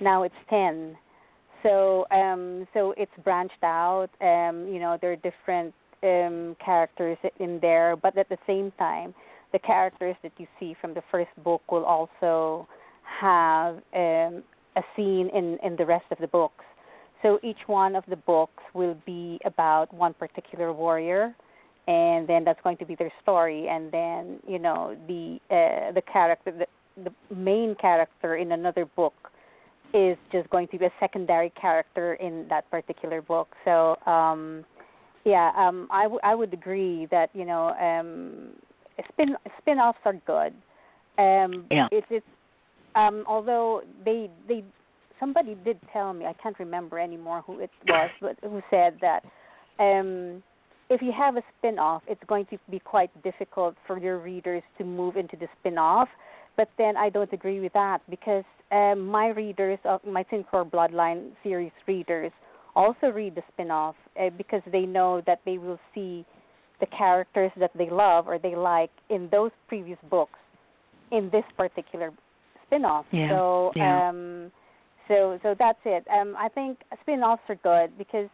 S3: Now it's ten. So um, so it's branched out. Um, you know, there are different um, characters in there, but at the same time, the characters that you see from the first book will also have um, a scene in in the rest of the books. So each one of the books will be about one particular warrior, and then that's going to be their story. And then you know the uh, the character, the, the main character in another book is just going to be a secondary character in that particular book. So um, yeah, um, I, w- I would agree that you know um, spin spin-offs are good. Um,
S1: yeah.
S3: It's it's um, although they they somebody did tell me I can't remember anymore who it was, but who said that um, if you have a spin-off, it's going to be quite difficult for your readers to move into the spin-off. But then I don't agree with that because um, my readers of my Synchro Bloodline series readers also read the spin-off uh, because they know that they will see the characters that they love or they like in those previous books in this particular spin-off.
S1: Yeah.
S3: So
S1: yeah.
S3: um so so that's it. Um, I think spin-offs are good because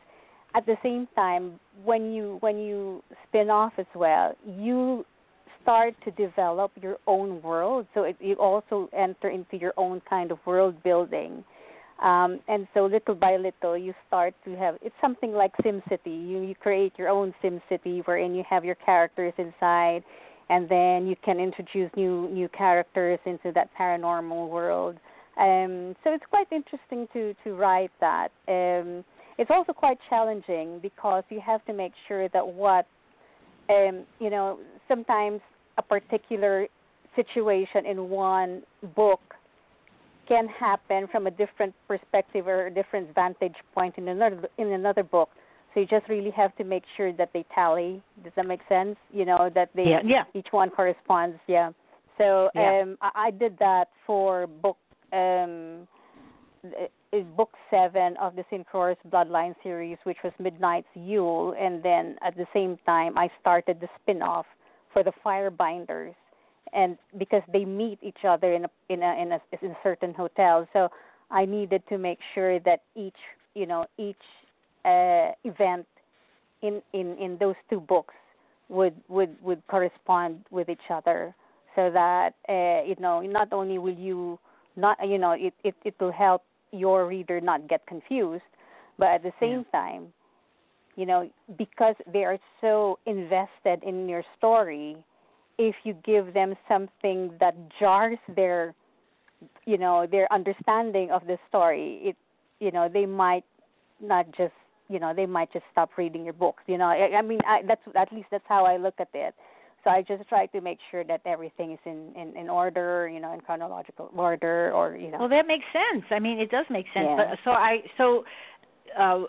S3: at the same time, when you when you spin off as well, you start to develop your own world. So it, you also enter into your own kind of world building. Um, and so little by little, you start to have it's something like SimCity. You you create your own SimCity wherein you have your characters inside, and then you can introduce new new characters into that paranormal world. Um, so it's quite interesting to to write that. Um, it's also quite challenging because you have to make sure that what um, you know sometimes a particular situation in one book can happen from a different perspective or a different vantage point in another in another book. So you just really have to make sure that they tally. Does that make sense? You know that they
S1: yeah, yeah.
S3: each one corresponds. Yeah. So
S1: yeah.
S3: um, I, I did that for book um, is book seven of the Synchroris Bloodline series, which was Midnight's Yule, and then at the same time I started the spin-off for the Firebinders, and because they meet each other in a in a in a, in certain hotel, so I needed to make sure that each you know each uh, event in in in those two books would would would correspond with each other, so that uh, you know not only will you not you know it it it will help your reader not get confused, but at the same yeah. time, you know, because they are so invested in your story, if you give them something that jars their you know, their understanding of the story, it you know, they might not just you know, they might just stop reading your books. You know, I, I mean, I, that's at least that's how I look at it. So I just try to make sure that everything is in, in, in order, you know, in chronological order, or you know.
S1: Well, that makes sense. I mean, it does make sense.
S3: Yeah.
S1: But so I so uh,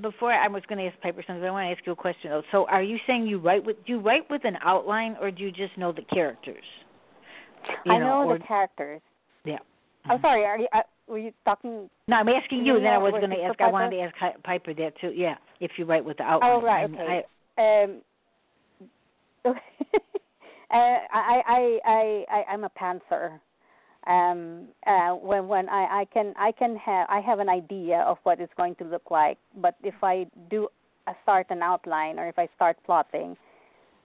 S1: before I was going to ask Piper something, I want to ask you a question though. So are you saying you write with do you write with an outline, or do you just know the characters? You
S3: I
S1: know,
S3: know
S1: or,
S3: the characters.
S1: Yeah.
S3: I'm sorry. Are you? Uh, were you talking?
S1: No, I'm asking you. Then I was going to ask. I wanted to ask Piper that too. Yeah, if you write with the outline.
S3: Oh right. Okay.
S1: I,
S3: um, uh, I, I, I, I, I'm a pantser. Um, uh, when when I, I can I can have I have an idea of what it's going to look like, but if I do a start an outline or if I start plotting,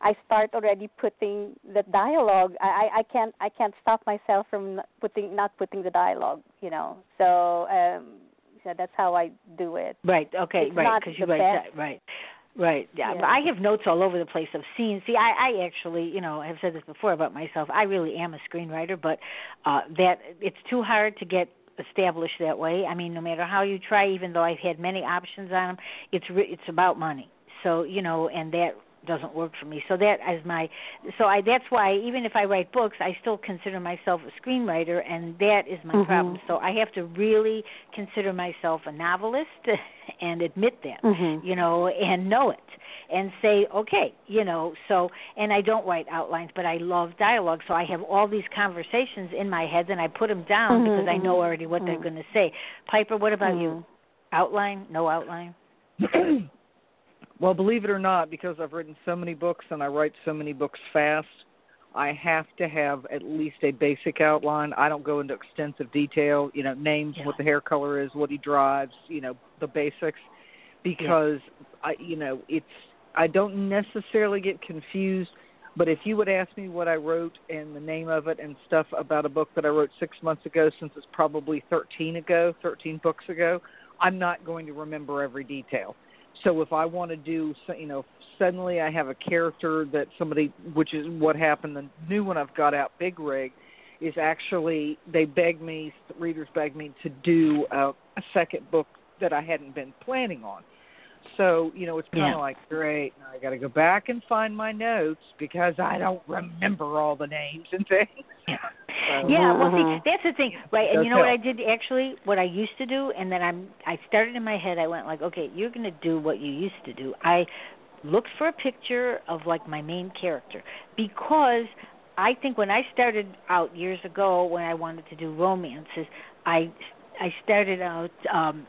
S3: I start already putting the dialogue. I, I, I can't I can't stop myself from putting not putting the dialogue. You know, so um, so that's how I do it.
S1: Right. Okay.
S3: It's
S1: right. Because you write
S3: best.
S1: that. Right. Right. Yeah.
S3: Yeah.
S1: But I have notes all over the place of scenes. See, I, I actually, you know, have said this before about myself. I really am a screenwriter, but uh that it's too hard to get established that way. I mean, no matter how you try, even though I've had many options on them, it's re- it's about money. So you know, and that doesn't work for me. So that is my so I that's why even if I write books, I still consider myself a screenwriter and that is my
S3: Mhm.
S1: problem. So I have to really consider myself a novelist and admit that,
S3: Mhm.
S1: you know, and know it and say, okay, you know, so and I don't write outlines, but I love dialogue, so I have all these conversations in my head and I put them down
S3: Mhm,
S1: because I know
S3: mhm,
S1: already what they're
S3: mhm.
S1: going to say. Piper, what about you?
S3: Mhm.
S1: Outline? No outline?
S2: well, believe it or not, because I've written so many books and I write so many books fast, I have to have at least a basic outline. I don't go into extensive detail, you know, names,
S1: Yeah.
S2: what the hair color is, what he drives, you know, the basics, because I, you know, it's I don't necessarily get confused. But if you would ask me what I wrote and the name of it and stuff about a book that I wrote six months ago, since it's probably 13 ago, 13 books ago, I'm not going to remember every detail. So if I want to do, you know, suddenly I have a character that somebody, which is what happened. The new one I've got out, Big Rig, is actually they begged me, readers begged me to do a, a second book that I hadn't been planning on. So you know, it's kind of
S1: Yeah.
S2: like great. Now I got to go back and find my notes because I don't remember all the names and things.
S1: Yeah.
S2: So-
S1: Yeah, well, see,
S3: Mhm.
S1: that's the thing, right? And
S2: Does
S1: you know what I did actually? What I used to do, and then I'm I started in my head. I went like, okay, you're going to do what you used to do. I looked for a picture of like my main character because I think when I started out years ago when I wanted to do romances, I I started out um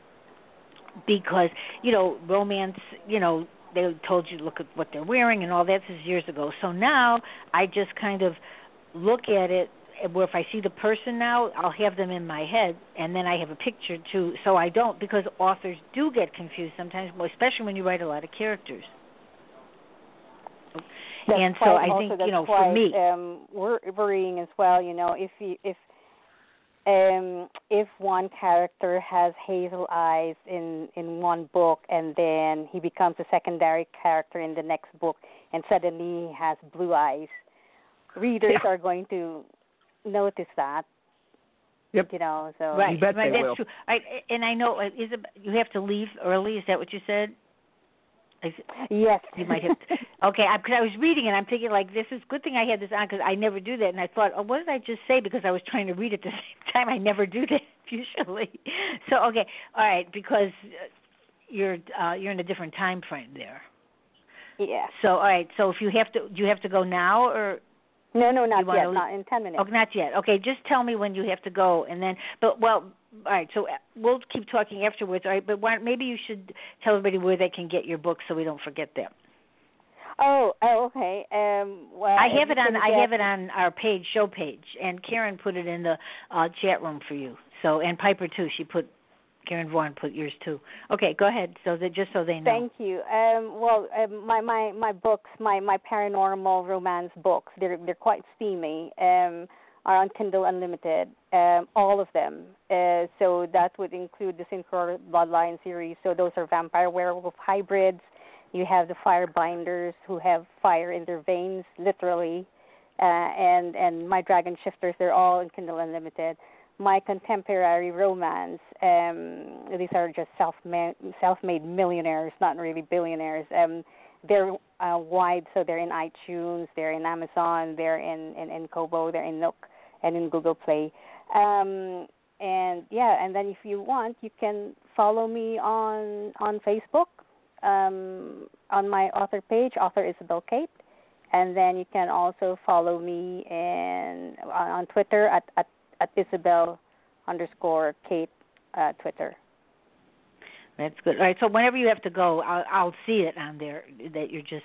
S1: because you know romance, you know they told you to look at what they're wearing and all that this is years ago. So now I just kind of look at it where if I see the person now, I'll have them in my head, and then I have a picture too. So I don't because authors do get confused sometimes, especially when you write a lot of characters.
S3: That's
S1: and so I
S3: also
S1: think you know for me,
S3: um, wor- worrying as well. You know, if you, if um, if one character has hazel eyes in in one book and then he becomes a secondary character in the next book and suddenly he has blue eyes, readers
S2: Yeah.
S3: are going to notice that.
S2: Yep.
S3: You know, so
S1: right,
S2: You bet
S1: right,
S2: they
S1: that's
S2: will.
S1: true. Right, and I know uh, Isab- you have to leave early. Is that what you said? Is,
S3: yes,
S1: you might have. Okay, because I was reading and I'm thinking like this is good thing I had this on because I never do that, and I thought, oh, what did I just say? Because I was trying to read at the same time. I never do that usually. So okay, all right, because uh, you're uh, you're in a different time frame there.
S3: Yeah.
S1: So all right, so if you have to, do you have to go now or
S3: No, no, not yet. Not in ten minutes.
S1: Oh, not yet. Okay, just tell me when you have to go, and then. But well, all right. So uh, we'll keep talking afterwards. All right. But why, maybe you should tell everybody where they can get your book so we don't forget them.
S3: Oh, oh, okay. Um, well,
S1: I have it on.
S3: can
S1: I have it on our page, show page, and Karen put it in the uh chat room for you. So and Piper too. She put Karen Vaughn put yours too. Okay, go ahead. So that just so they know.
S3: Thank you. Um, well, um, my my my books, my my paranormal romance books, they're they're quite steamy. Um, are on Kindle Unlimited, um, all of them. Uh, so that would include the Synchro Bloodline series. So those are vampire werewolf hybrids. You have the firebinders who have fire in their veins, literally, uh, and and my dragon shifters. They're all in Kindle Unlimited. My contemporary romance. Um, these are just self-made, self-made millionaires, not really billionaires. Um, they're uh, wide, so they're in iTunes, they're in Amazon, they're in, in, in Kobo, they're in Nook, and in Google Play. Um, and yeah, and then if you want, you can follow me on on Facebook, um, on my author page, author Isobelle Cate, and then you can also follow me in on, on Twitter at, at at Isobelle underscore Cate uh, Twitter.
S1: That's good. All right. So whenever you have to go, I'll I'll see it on there that you're just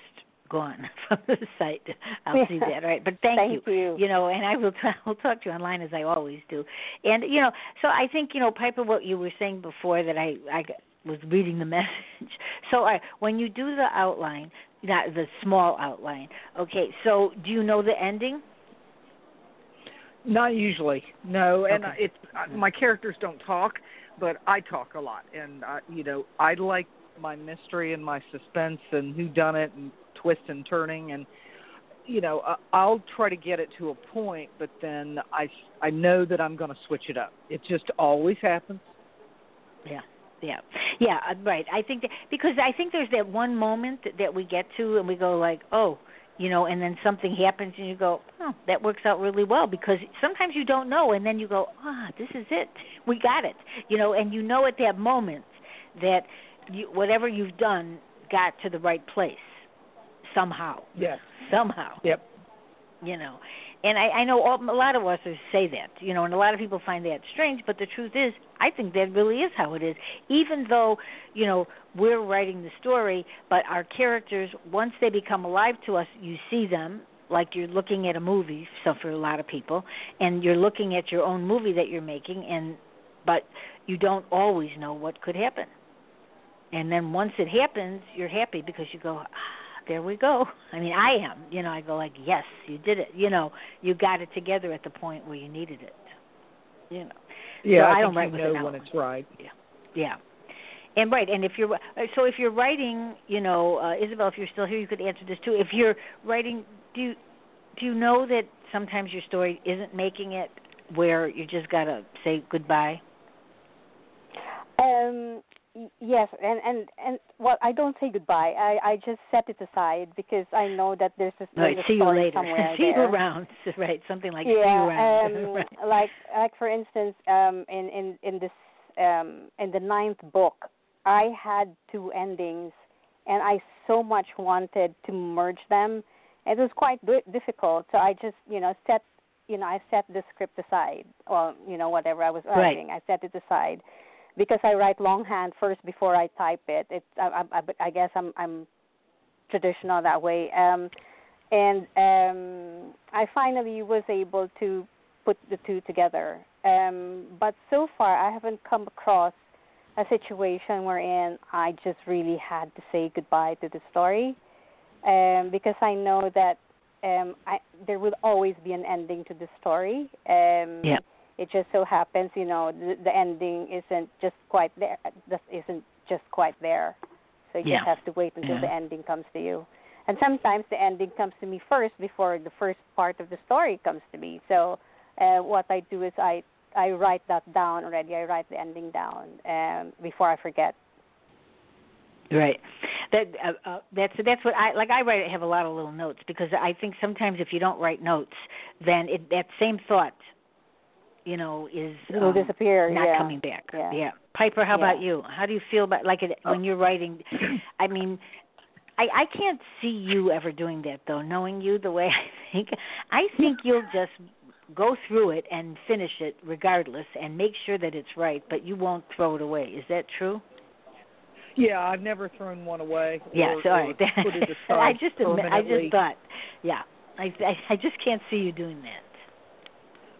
S1: gone from the site. I'll see that. All right. But thank,
S3: Thank you.
S1: You know, and I will t- I'll talk to you online as I always do. And you know, so I think you know, Piper, what you were saying before that I I was reading the message. So all right, when you do the outline, not the small outline. Okay. So do you know the ending?
S2: Not usually, no. And
S1: Okay.
S2: it's uh, my characters don't talk, but I talk a lot, and uh, you know I like my mystery and my suspense and who done it and twist and turning, and you know I'll try to get it to a point, but then I I know that I'm going to switch it up. It just always happens.
S1: Yeah. Yeah, yeah, uh, right. I think that because I think there's that one moment that, that we get to, and we go like, oh, you know, and then something happens, and you go, oh, that works out really well because sometimes you don't know, and then you go, ah, this is it, we got it, you know, and you know at that moment that you, whatever you've done got to the right place somehow,
S2: Yes.
S1: somehow.
S2: Yep.
S1: you know. And i i know all, a lot of authors say that you know and a lot of people find that strange but the truth is i think that really is how it is. Even though you know we're writing the story but our characters once they become alive to us you see them like you're looking at a movie so for a lot of people and you're looking at your own movie that you're making and but you don't always know what could happen. And then once it happens you're happy because you go ah, there we go. I mean, I am. You know, I go like, yes, you did it. You know, you got it together at the point where you needed it. You know.
S2: Yeah,
S1: So
S2: I,
S1: I
S2: think
S1: don't write
S2: you know when
S1: outline.
S2: it's right.
S1: Yeah. Yeah. And right, and if you're so if you're writing, you know, uh, Isobelle, if you're still here, you could answer this too. If you're writing, do you do you know that sometimes your story isn't making it where you just gotta say goodbye?
S3: Um, y- yes, and and and well, I don't say goodbye. I I just set it aside because I know that there's a,
S1: Right,
S3: there's a
S1: see you
S3: story
S1: later.
S3: somewhere
S1: see you
S3: there.
S1: around. Right, something like see you
S3: yeah,
S1: around.
S3: um,
S1: right.
S3: like like for instance, um, in in in this um in the ninth book, I had two endings, and I so much wanted to merge them. It was quite di- difficult, so I just you know set you know I set the script aside, or you know whatever I was
S1: Right.
S3: writing, I set it aside because I write longhand first before I type it. It's I, I, I guess I'm I'm traditional that way. Um, and um, I finally was able to put the two together. Um, but so far, I haven't come across a situation wherein I just really had to say goodbye to the story. um, because I know that um, I, there will always be an ending to the story. Um,
S1: Yeah.
S3: It just so happens, you know, the, the ending isn't just quite there. Just isn't just quite there. So you
S1: Yeah.
S3: just have to wait until
S1: Yeah.
S3: the ending comes to you. And sometimes the ending comes to me first before the first part of the story comes to me. So uh, what I do is I I write that down already. I write the ending down um, before I forget.
S1: Right. That uh, uh, that's that's what I like. I write. I have a lot of little notes because I think sometimes if you don't write notes, then it, that same thought, you know, is
S3: It'll
S1: um,
S3: disappear.
S1: not
S3: yeah.
S1: coming back.
S3: Yeah.
S1: Piper, how
S3: Yeah.
S1: about you? How do you feel about like it, when you're writing? I mean, I I can't see you ever doing that though. Knowing you the way I think, I think you'll just go through it and finish it regardless and make sure that it's right, but you won't throw it away. Is that true?
S2: Yeah, I've never thrown one away.
S1: Yes,
S2: or,
S1: all
S2: or put it aside
S1: I just admit, I just thought, yeah, I, I I just can't see you doing that.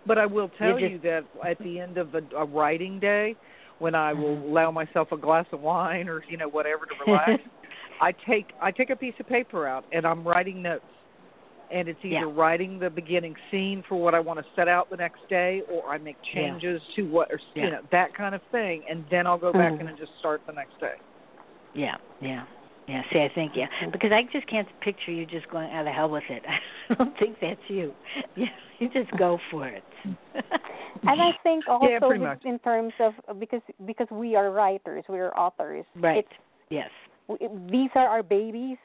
S2: But I will tell
S1: just-
S2: you that at the end of a, a writing day, when I will
S1: Mhm.
S2: allow myself a glass of wine or you know whatever to relax, I take I take a piece of paper out and I'm writing notes. And it's either
S1: Yeah.
S2: writing the beginning scene for what I want to set out the next day, or I make
S1: Yeah.
S2: changes to what, or,
S1: Yeah.
S2: you know, that kind of thing, and then I'll go back
S3: Mhm.
S2: in and just start the next day.
S1: Yeah, yeah, yeah. See, I think yeah, because I just can't picture you just going, "Oh, of hell with it." I don't think that's you. Yeah, you just go for it.
S3: And I think also
S2: Yeah,
S3: with- in terms of because because we are writers, we are authors.
S1: right.
S3: It's
S1: yes.
S3: w- these are our babies,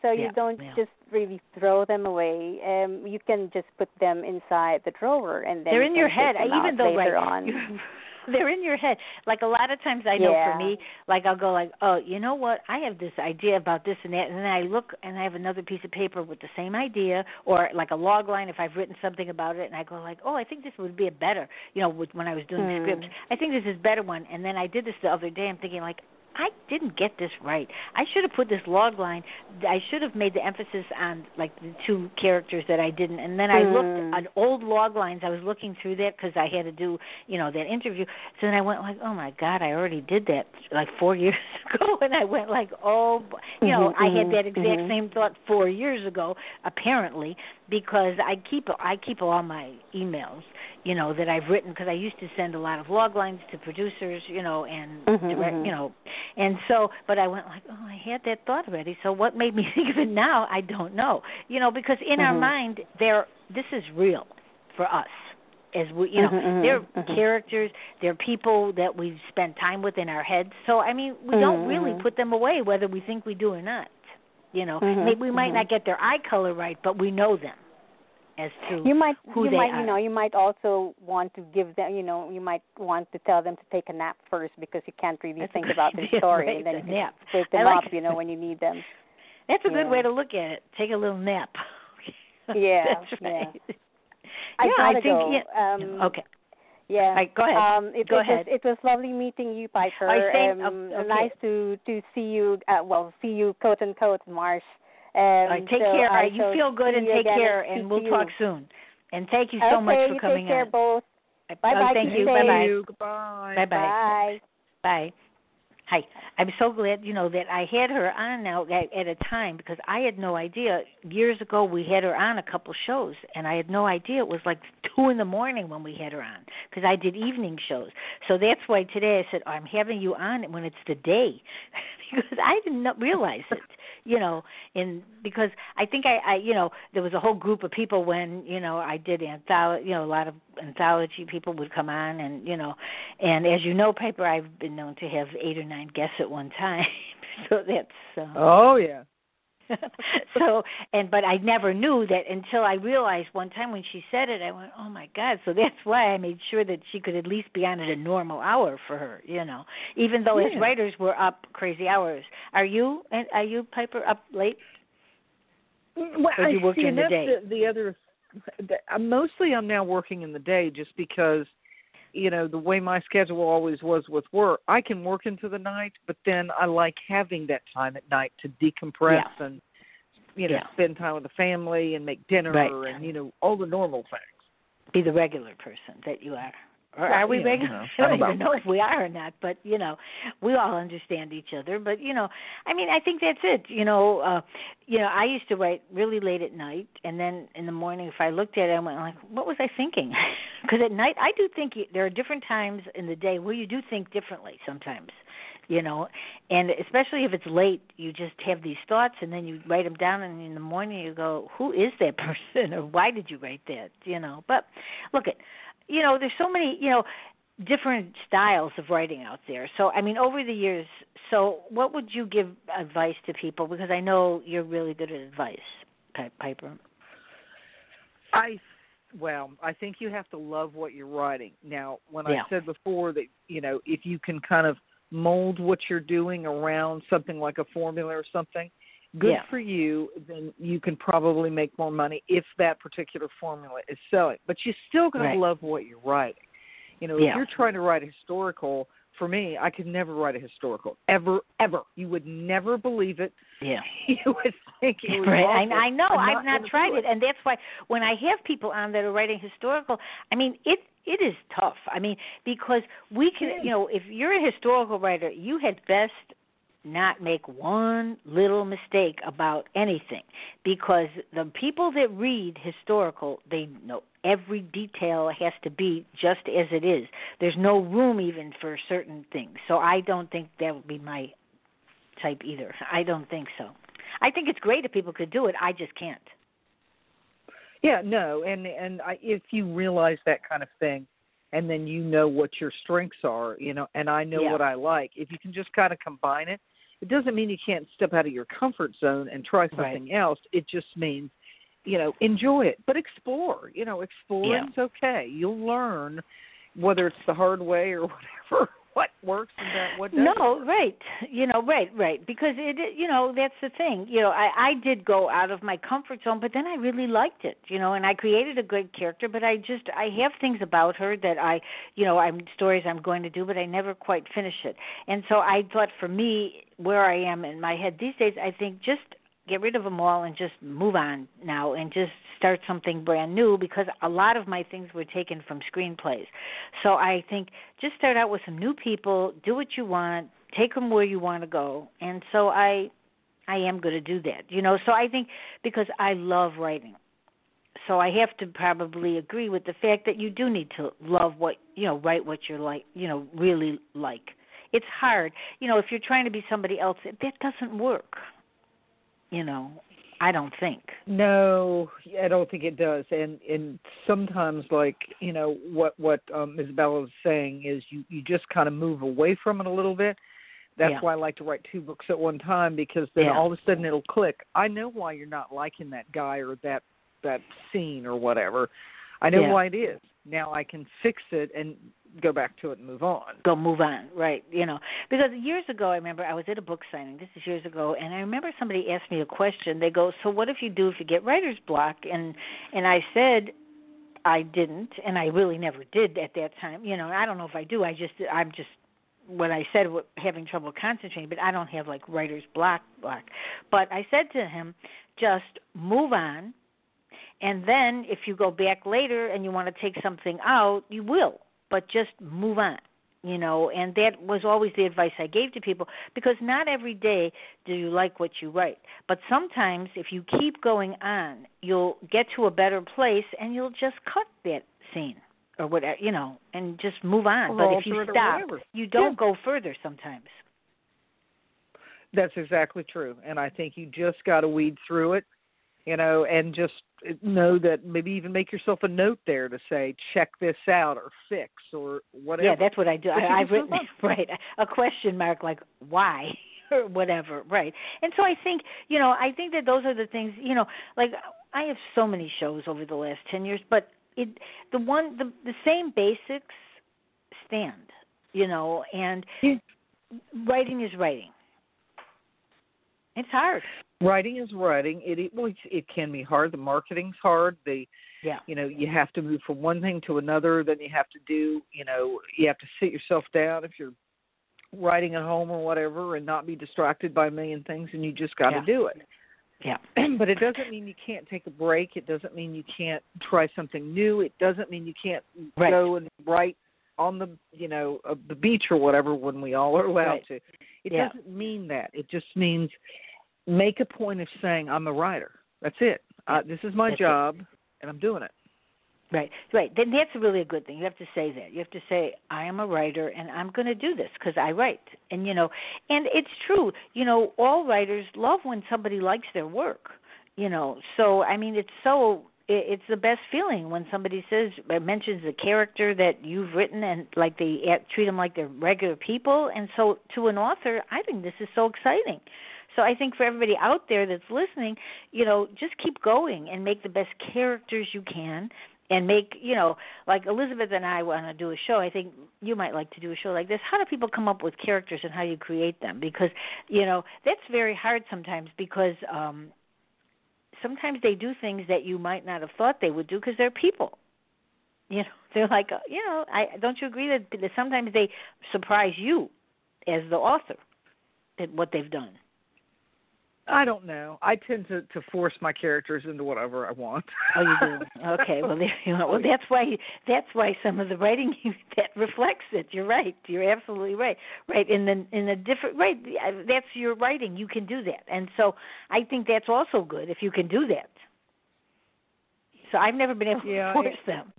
S3: so you
S1: Yeah,
S3: don't
S1: yeah.
S3: just really throw them away. Um, you can just put them inside the drawer, and then
S1: they're in your head. even
S3: out
S1: though
S3: later
S1: right,
S3: on.
S1: they're in your head. Like a lot of times, I know
S3: Yeah.
S1: for me, like I'll go like, oh, you know what? I have this idea about this and that, and then I look and I have another piece of paper with the same idea, or like a log line if I've written something about it, and I go like, oh, I think this would be a better, you know, with, when I was doing
S3: Hmm.
S1: scripts, I think this is a better one, and then I did this the other day. I'm thinking like. I didn't get this right. I should have put this log line. I should have made the emphasis on like the two characters that I didn't. And then I
S3: Hmm.
S1: looked at old log lines. I was looking through that because I had to do, you know, that interview. So then I went like, oh my god, I already did that like four years ago. And I went like, oh, you know,
S3: Mhm,
S1: I had that exact
S3: mhm.
S1: same thought four years ago, apparently, because I keep I keep all my emails, you know, that I've written because I used to send a lot of log lines to producers, you know, and
S3: Mhm,
S1: direct,
S3: mhm.
S1: you know, and so, but I went like, oh, I had that thought already. So what made me think of it now? I don't know, you know, because in our
S3: Mhm.
S1: mind, there, this is real for us. As we, you know,
S3: Mhm, mhm,
S1: they're
S3: mhm.
S1: characters, they're people that we've spent time with in our heads. So I mean, we don't
S3: Mhm,
S1: really
S3: mhm.
S1: put them away, whether we think we do or not. You know,
S3: Mhm,
S1: maybe we might not get their eye color right, but we know them as to
S3: You might
S1: who
S3: you
S1: they
S3: might
S1: are.
S3: you know you might also want to give them you know you might want to tell them to take a nap first because you can't really
S1: That's
S3: think about the story
S1: right,
S3: and then
S1: the nap.
S3: take
S1: I
S3: them
S1: like
S3: up you know when you need them.
S1: That's a good
S3: Yeah.
S1: way to look at it. Take a little nap.
S3: Yeah,
S1: That's right.
S3: I
S1: yeah, I think
S3: go.
S1: yeah.
S3: Um,
S1: okay.
S3: Yeah.
S1: Right, go ahead.
S3: Um, it,
S1: Go
S3: it
S1: ahead.
S3: Was, it was lovely meeting you, Piper.
S1: I think-
S3: um,
S1: okay.
S3: Nice to to see you. Uh, well, see you, quote unquote, Marsh. Um,
S1: All right, take
S3: so
S1: care. All
S3: I
S1: you feel good and take care, and we'll
S3: you.
S1: talk soon. And thank you so
S3: okay,
S1: much
S3: you
S1: for coming
S3: take care,
S1: on.
S3: both.
S1: Oh,
S3: Bye-bye,
S1: thank you.
S3: safe.
S1: Bye
S2: Thank
S1: bye.
S2: you. Goodbye.
S1: Bye bye.
S3: Bye.
S1: Bye. Hi. I'm so glad, you know, that I had her on now at, at a time because I had no idea. Years ago, we had her on a couple shows, and I had no idea it was like two in the morning when we had her on because I did evening shows. So that's why today I said I'm having you on when it's the day because I didn't realize it. You know, in because I think I, I, you know, there was a whole group of people when you know I did anthology. You know, a lot of anthology people would come on, and you know, and as you know, Piper I've been known to have eight or nine guests at one time. so that's uh,
S2: Oh yeah.
S1: so and but I never knew that until I realized one time when she said it I went oh my god. So that's why I made sure that she could at least be on at a normal hour for her you know even though as writers we're up crazy hours. Are you and are you Piper up late?
S2: Mm, well,
S1: Or do you
S2: I
S1: work during the day?
S2: The, the other, the, mostly I'm now working in the day just because, you know, the way my schedule always was with work. I can work into the night, but then I like having that time at night to decompress and, you know,
S1: Yeah.
S2: spend time with the family and make dinner
S1: Right.
S2: and you know all the normal things.
S1: be the regular person that you are are we regular?
S2: you know,
S1: I don't
S2: I don't
S1: even know if we are or not, but you know, we all understand each other. But you know, I mean, I think that's it. You know, uh, you know, I used to write really late at night, and then in the morning, if I looked at it, I went like, "What was I thinking?" Because at night, I do think you, there are different times in the day where you do think differently sometimes you know and especially if it's late you just have these thoughts and then you write them down and in the morning you go who is that person or why did you write that you know but look at you know there's so many you know different styles of writing out there so i mean over the years so what would you give advice to people because i know you're really good at advice piper
S2: I well, I think you have to love what you're writing. Now, when
S1: Yeah.
S2: I said before that, you know, if you can kind of mold what you're doing around something like a formula or something, good
S1: Yeah.
S2: for you, then you can probably make more money if that particular formula is selling. But you still got to
S1: Right.
S2: love what you're writing. You know,
S1: Yeah.
S2: if you're trying to write a historical, for me, I could never write a historical ever, ever. You would never believe it.
S1: yeah
S2: You would think it was
S1: right
S2: awful.
S1: I, I know
S2: I'm
S1: i've not
S2: gonna
S1: tried
S2: do
S1: it and that's why when i have people on that are writing historical i mean it it is tough i mean because we can you know if you're a historical writer you had best not make one little mistake about anything because the people that read historical they know every detail has to be just as it is there's no room even for certain things so i don't think that would be my type either i don't think so I think it's great if people could do it. I just can't.
S2: Yeah, no, and and I, if you realize that kind of thing, and then you know what your strengths are, you know, and I know
S1: Yeah.
S2: what I like. If you can just kind of combine it, it doesn't mean you can't step out of your comfort zone and try something else. It just means, you know, enjoy it, but explore. You know, exploring's okay. You'll learn whether it's the hard way or whatever what works and that what doesn't.
S1: No, right. You know, right, right. Because it, it- you know, that's the thing. You know, I I did go out of my comfort zone, but then I really liked it. You know, and I created a good character, but I just I have things about her that I, you know, I'm stories I'm going to do, but I never quite finish it. And so I thought for me, where I am in my head these days, I think just get rid of them all and just move on now and just start something brand new because a lot of my things were taken from screenplays. So I think just start out with some new people, do what you want, take them where you want to go. And so I I am going to do that. You know, so I think because I love writing. So I have to probably agree with the fact that you do need to love what, you know, write what you're like, you know, really like. It's hard. You know, if you're trying to be somebody else, that doesn't work. You know, I don't think.
S2: No, I don't think it does. And and sometimes, like you know, what what um, Isabella was saying is you you just kind of move away from it a little bit. That's
S1: Yeah.
S2: why I like to write two books at one time because then
S1: Yeah.
S2: all of a sudden it'll click. I know why you're not liking that guy or that that scene or whatever. I know
S1: Yeah.
S2: why it is. Now I can fix it and go back to it and move on.
S1: go move on right you know. Because years ago i remember i was at a book signing this is years ago and i remember somebody asked me a question. They go so what if you do if you get writer's block? And and i said i didn't and i really never did at that time you know. I don't know if i do i just i'm just when i said what- having trouble concentrating but i don't have like writer's block block. But i said to him just move on and then if you go back later and you want to take something out you will but just move on you know and that was always the advice i gave to people because not every day do you like what you write but sometimes if you keep going on you'll get to a better place and you'll just cut that scene or whatever you know and just move on
S2: Or
S1: but if you stop you don't
S2: Yeah.
S1: go further sometimes
S2: That's exactly true. And I think you just got to weed through it, you know, and just know that maybe even make yourself a note there to say, check this out or fix or whatever.
S1: yeah that's what i do. I, i've written right a question mark like why? or whatever right. And so i think you know i think that those are the things you know like i have so many shows over the last ten years but it the one the the same basics stand you know and
S2: Yeah.
S1: writing is writing. It's hard
S2: writing is writing. It it, well, it can be hard. The marketing's hard. The
S1: yeah
S2: you know you have to move from one thing to another. Then you have to do you know you have to sit yourself down if you're writing at home or whatever, and not be distracted by a million things. And you just got to
S1: Yeah.
S2: do it.
S1: yeah
S2: but it doesn't mean you can't take a break. It doesn't mean you can't try something new. It doesn't mean you can't
S1: Right.
S2: go and write on the you know uh, the beach or whatever when we all are allowed
S1: Right.
S2: to. It
S1: Yeah.
S2: doesn't mean that. It just means make a point of saying I'm a writer. That's it. Uh, this is my
S1: That's it.
S2: job, and I'm doing it.
S1: Right, right. Then that's really a good thing. You have to say that. You have to say, "I am a writer, and I'm going to do this because I write." And you know, and it's true. You know, all writers love when somebody likes their work. You know, so I mean, it's so it's the best feeling when somebody says uh, mentions the character that you've written and like they act, treat them like they're regular people. And so, to an author, I think this is so exciting. So I think for everybody out there that's listening, you know, just keep going and make the best characters you can and make, you know, like Elizabeth and I want to do a show. I think you might like to do a show like this. How do people come up with characters and how do you create them? Because, you know, that's very hard sometimes because um sometimes they do things that you might not have thought they would do because they're people. You know, they're like, uh, you know, I don't you agree that, that sometimes they surprise you as the author at what they've done.
S2: I don't know. I tend to to force my characters into whatever I want.
S1: Oh, you do. Okay. Well, there you go. Well, that's why that's why some of the writing that reflects it. You're right. You're absolutely right. Right in the in a different right. That's your writing. You can do that, and so I think that's also good if you can do that. So I've never been able
S2: Yeah,
S1: to force
S2: it-
S1: them.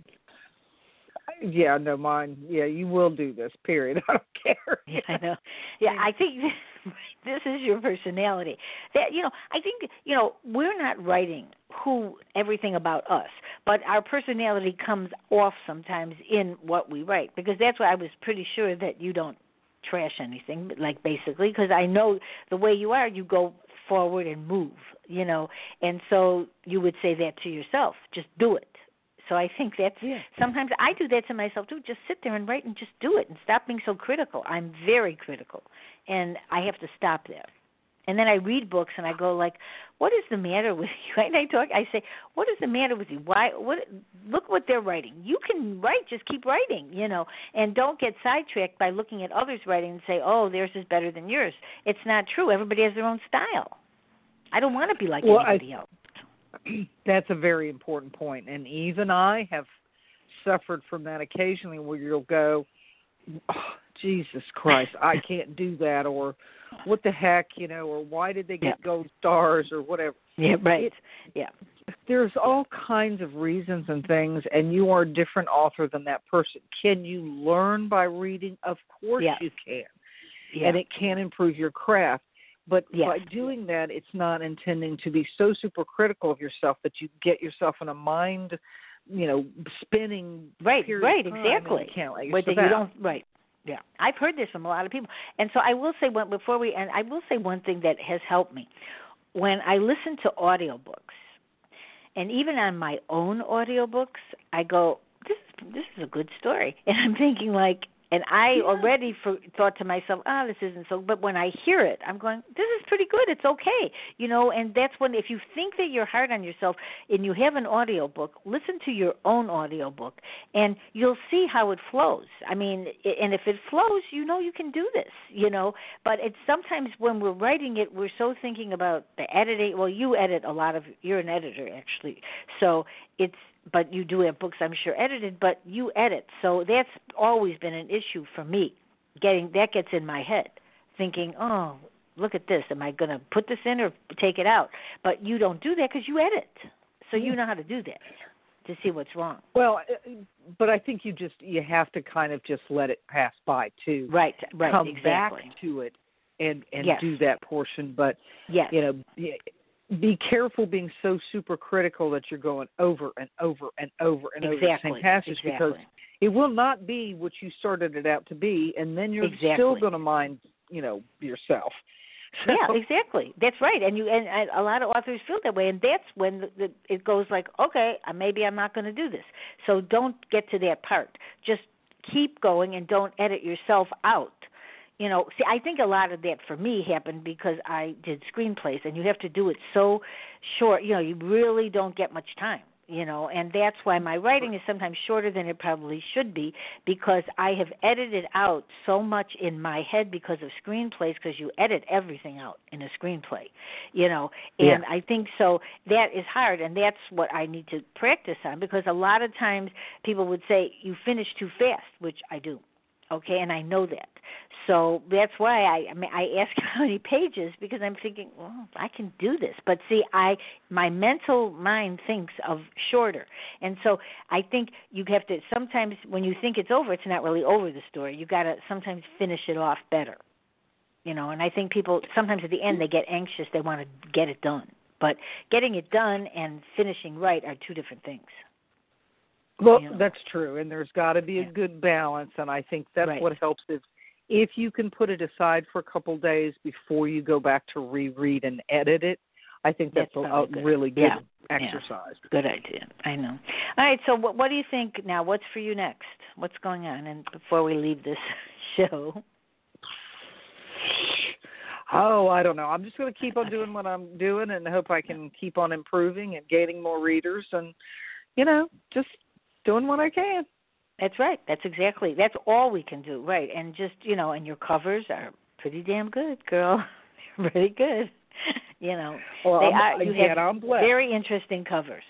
S2: yeah, no, mine. Yeah, you will do this. Period. I don't care.
S1: Yeah, I know. Yeah, I think this is your personality. That you know, I think you know we're not writing who everything about us, but our personality comes off sometimes in what we write because that's why I was pretty sure that you don't trash anything, like basically because I know the way you are, you go forward and move, you know, and so you would say that to yourself, just do it. So I think that's
S2: Yeah.
S1: sometimes I do that to myself too. Just sit there and write and just do it and stop being so critical. I'm very critical, and I have to stop there. And then I read books and I go like, "What is the matter with you?" And I talk. I say, "What is the matter with you? Why? What? Look what they're writing. You can write. Just keep writing, you know, and don't get sidetracked by looking at others' writing and say, "Oh, theirs is better than yours." It's not true. Everybody has their own style. I don't want to be like
S2: Well, I-
S1: anybody else.
S2: That's a very important point, and even I have suffered from that occasionally, where you'll go, oh, "Jesus Christ, I can't do that," or "What the heck," you know, or "Why did they get
S1: Yeah.
S2: gold stars?" or whatever.
S1: Yeah, right.
S2: It-
S1: yeah.
S2: There's all kinds of reasons and things, and you are a different author than that person. Can you learn by reading? Of course
S1: Yeah.
S2: you can,
S1: Yeah.
S2: and it can improve your craft. But
S1: Yes.
S2: by doing that, it's not intending to be so super critical of yourself that you get yourself in a mind, you know, spinning.
S1: Right, right,
S2: and you
S1: exactly.
S2: can't let
S1: that you don't right. Yeah, I've heard this from a lot of people, and so I will say one before we and I will say one thing that has helped me. When I listen to audiobooks, and even on my own audiobooks, I go, "This this is a good story," and I'm thinking like, and I already for, thought to myself, "Ah, this isn't so." But when I hear it, I'm going, "This is pretty good. It's okay," you know. And that's when, if you think that you're hard on yourself and you have an audio book, listen to your own audio book, and you'll see how it flows. I mean, and if it flows, you know you can do this, you know. But it's sometimes when we're writing it, we're so thinking about the editing. Well, you edit a lot of. You're an editor actually, so it's but you do have books I'm sure edited, but you edit. So that's always been an issue for me. Getting that gets in my head, thinking, "Oh, look at this. Am I going to put this in or take it out?" But you don't do that cuz you edit. So you know how to do that to see what's wrong.
S2: Well, uh, but I think you just you have to kind of just let it pass by too.
S1: Right, right,
S2: Come
S1: exactly.
S2: back to it and and
S1: Yes.
S2: do that portion, but
S1: Yes.
S2: you know be- careful being so super critical that you're going over and over and over and over the same passage because it will not be what you started it out to be and then you're still going to mind you know yourself so,
S1: yeah, exactly. That's right. And you and, and a lot of authors feel that way, and that's when the, the, it goes like, okay, uh, maybe I'm not going to do this. So don't get to that part. Just keep going and don't edit yourself out. You know, see, I think a lot of that for me happened because I did screenplays, and you have to do it so short. You know, you really don't get much time. you know and that's why my writing is sometimes shorter than it probably should be because i have edited out so much in my head because of screenplays because you edit everything out in a screenplay you know and
S2: Yeah.
S1: i think so that is hard and that's what i need to practice on because a lot of times people would say you finish too fast which i do okay and i know that. So that's why i i, mean, I ask how many pages because i'm thinking well i can do this. But see i my mental mind thinks of shorter. And so i think you have to sometimes when you think it's over it's not really over the story. You got to sometimes finish it off better you know. And i think people sometimes at the end they get anxious they want to get it done. But getting it done and finishing right are two different things
S2: Well,
S1: know.
S2: that's true, and there's got to be a good balance, and I think that's
S1: Right.
S2: what helps if if you can put it aside for a couple days before you go back to reread and edit it. I think that's,
S1: That's
S2: a,
S1: good.
S2: really good
S1: Yeah. Yeah.
S2: exercise.
S1: Good idea. I know. All right. So, what, what do you think now? What's for you next? What's going on? And before we leave this show,
S2: Oh, I don't know. I'm just going to keep on doing what I'm doing and hope I can keep on improving and gaining more readers and you know, just doing what I can.
S1: that's right. That's exactly. That's all we can do. Right. And just you know, and your covers are pretty damn good, girl. Pretty good. You know,
S2: Well,
S1: they
S2: I'm,
S1: are. You have very interesting covers.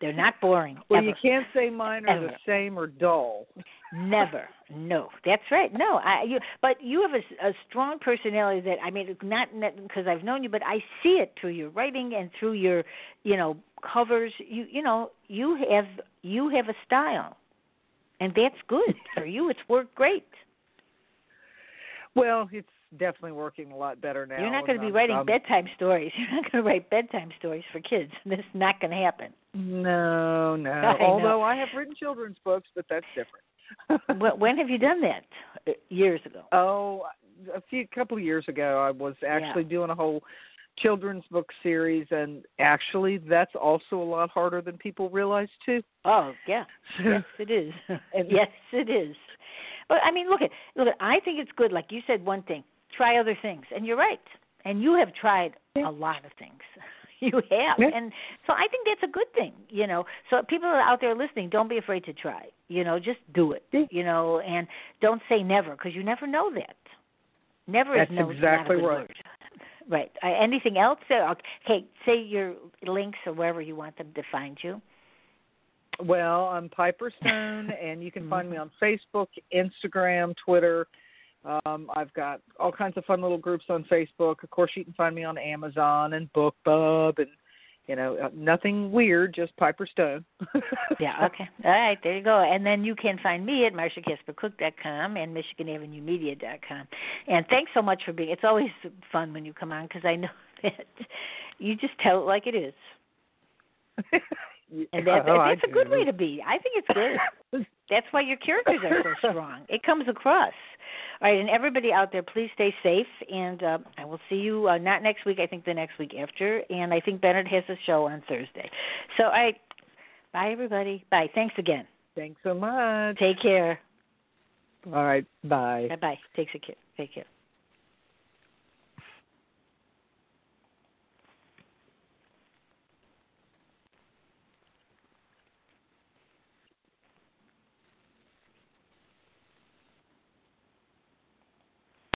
S1: They're not boring.
S2: well,
S1: ever.
S2: you can't say mine are the same or dull.
S1: Never. No, that's right. No, I you but you have a, a strong personality that I mean not because I've known you, but I see it through your writing and through your, you know, covers. You you know, you have you have a style. And that's good for you. It's worked great.
S2: Well, it's definitely working a lot better now.
S1: You're not going to be
S2: I'm-
S1: writing
S2: I'm-
S1: bedtime stories. You're not going to write bedtime stories for kids. This is not going to happen.
S2: No, no.
S1: I know.
S2: Although I have written children's books, but that's different.
S1: Wh- when have you done that? Uh, Years ago.
S2: oh, a few couple of years ago, I was actually doing a whole children's book series, and actually, that's also a lot harder than people realize too.
S1: Oh yeah, yes it is. Yes it is. But I mean, look at look at. I think it's good. Like you said, one thing. Try other things, and you're right. And you have tried
S2: Yeah.
S1: a lot of things. You have,
S2: Yeah.
S1: and so I think that's a good thing. You know, so people out there listening, don't be afraid to try. You know, just do it.
S2: Yeah.
S1: You know, and don't say never because you never know that. Never
S2: That's
S1: is no
S2: exactly
S1: not a good
S2: right.
S1: word. Right. Uh, anything else? there? Okay. Say your links or wherever you want them to find you.
S2: Well, I'm Piper Stone, and you can find me
S1: Mm-hmm.
S2: on Facebook, Instagram, Twitter. Um, I've got all kinds of fun little groups on Facebook. Of course, you can find me on Amazon and BookBub, and you know, uh, nothing weird, just Piper Stone.
S1: Yeah, okay. All right, there you go. And then you can find me at marshacaspercook.com and michiganavenuemedia.com. And thanks so much for being. It's always fun when you come on because I know that you just tell it like it is, and that,
S2: Oh,
S1: that's a good
S2: do.
S1: way to be. I think it's good. That's why your characters are so strong. It comes across. All right, and everybody out there, please stay safe. And uh, I will see you uh, not next week. I think the next week after. And I think Bennett has a show on Thursday. So, all right, bye everybody. Bye. Thanks again.
S2: Thanks so much.
S1: Take care.
S2: All right, bye.
S1: Bye bye. Take care. Take care.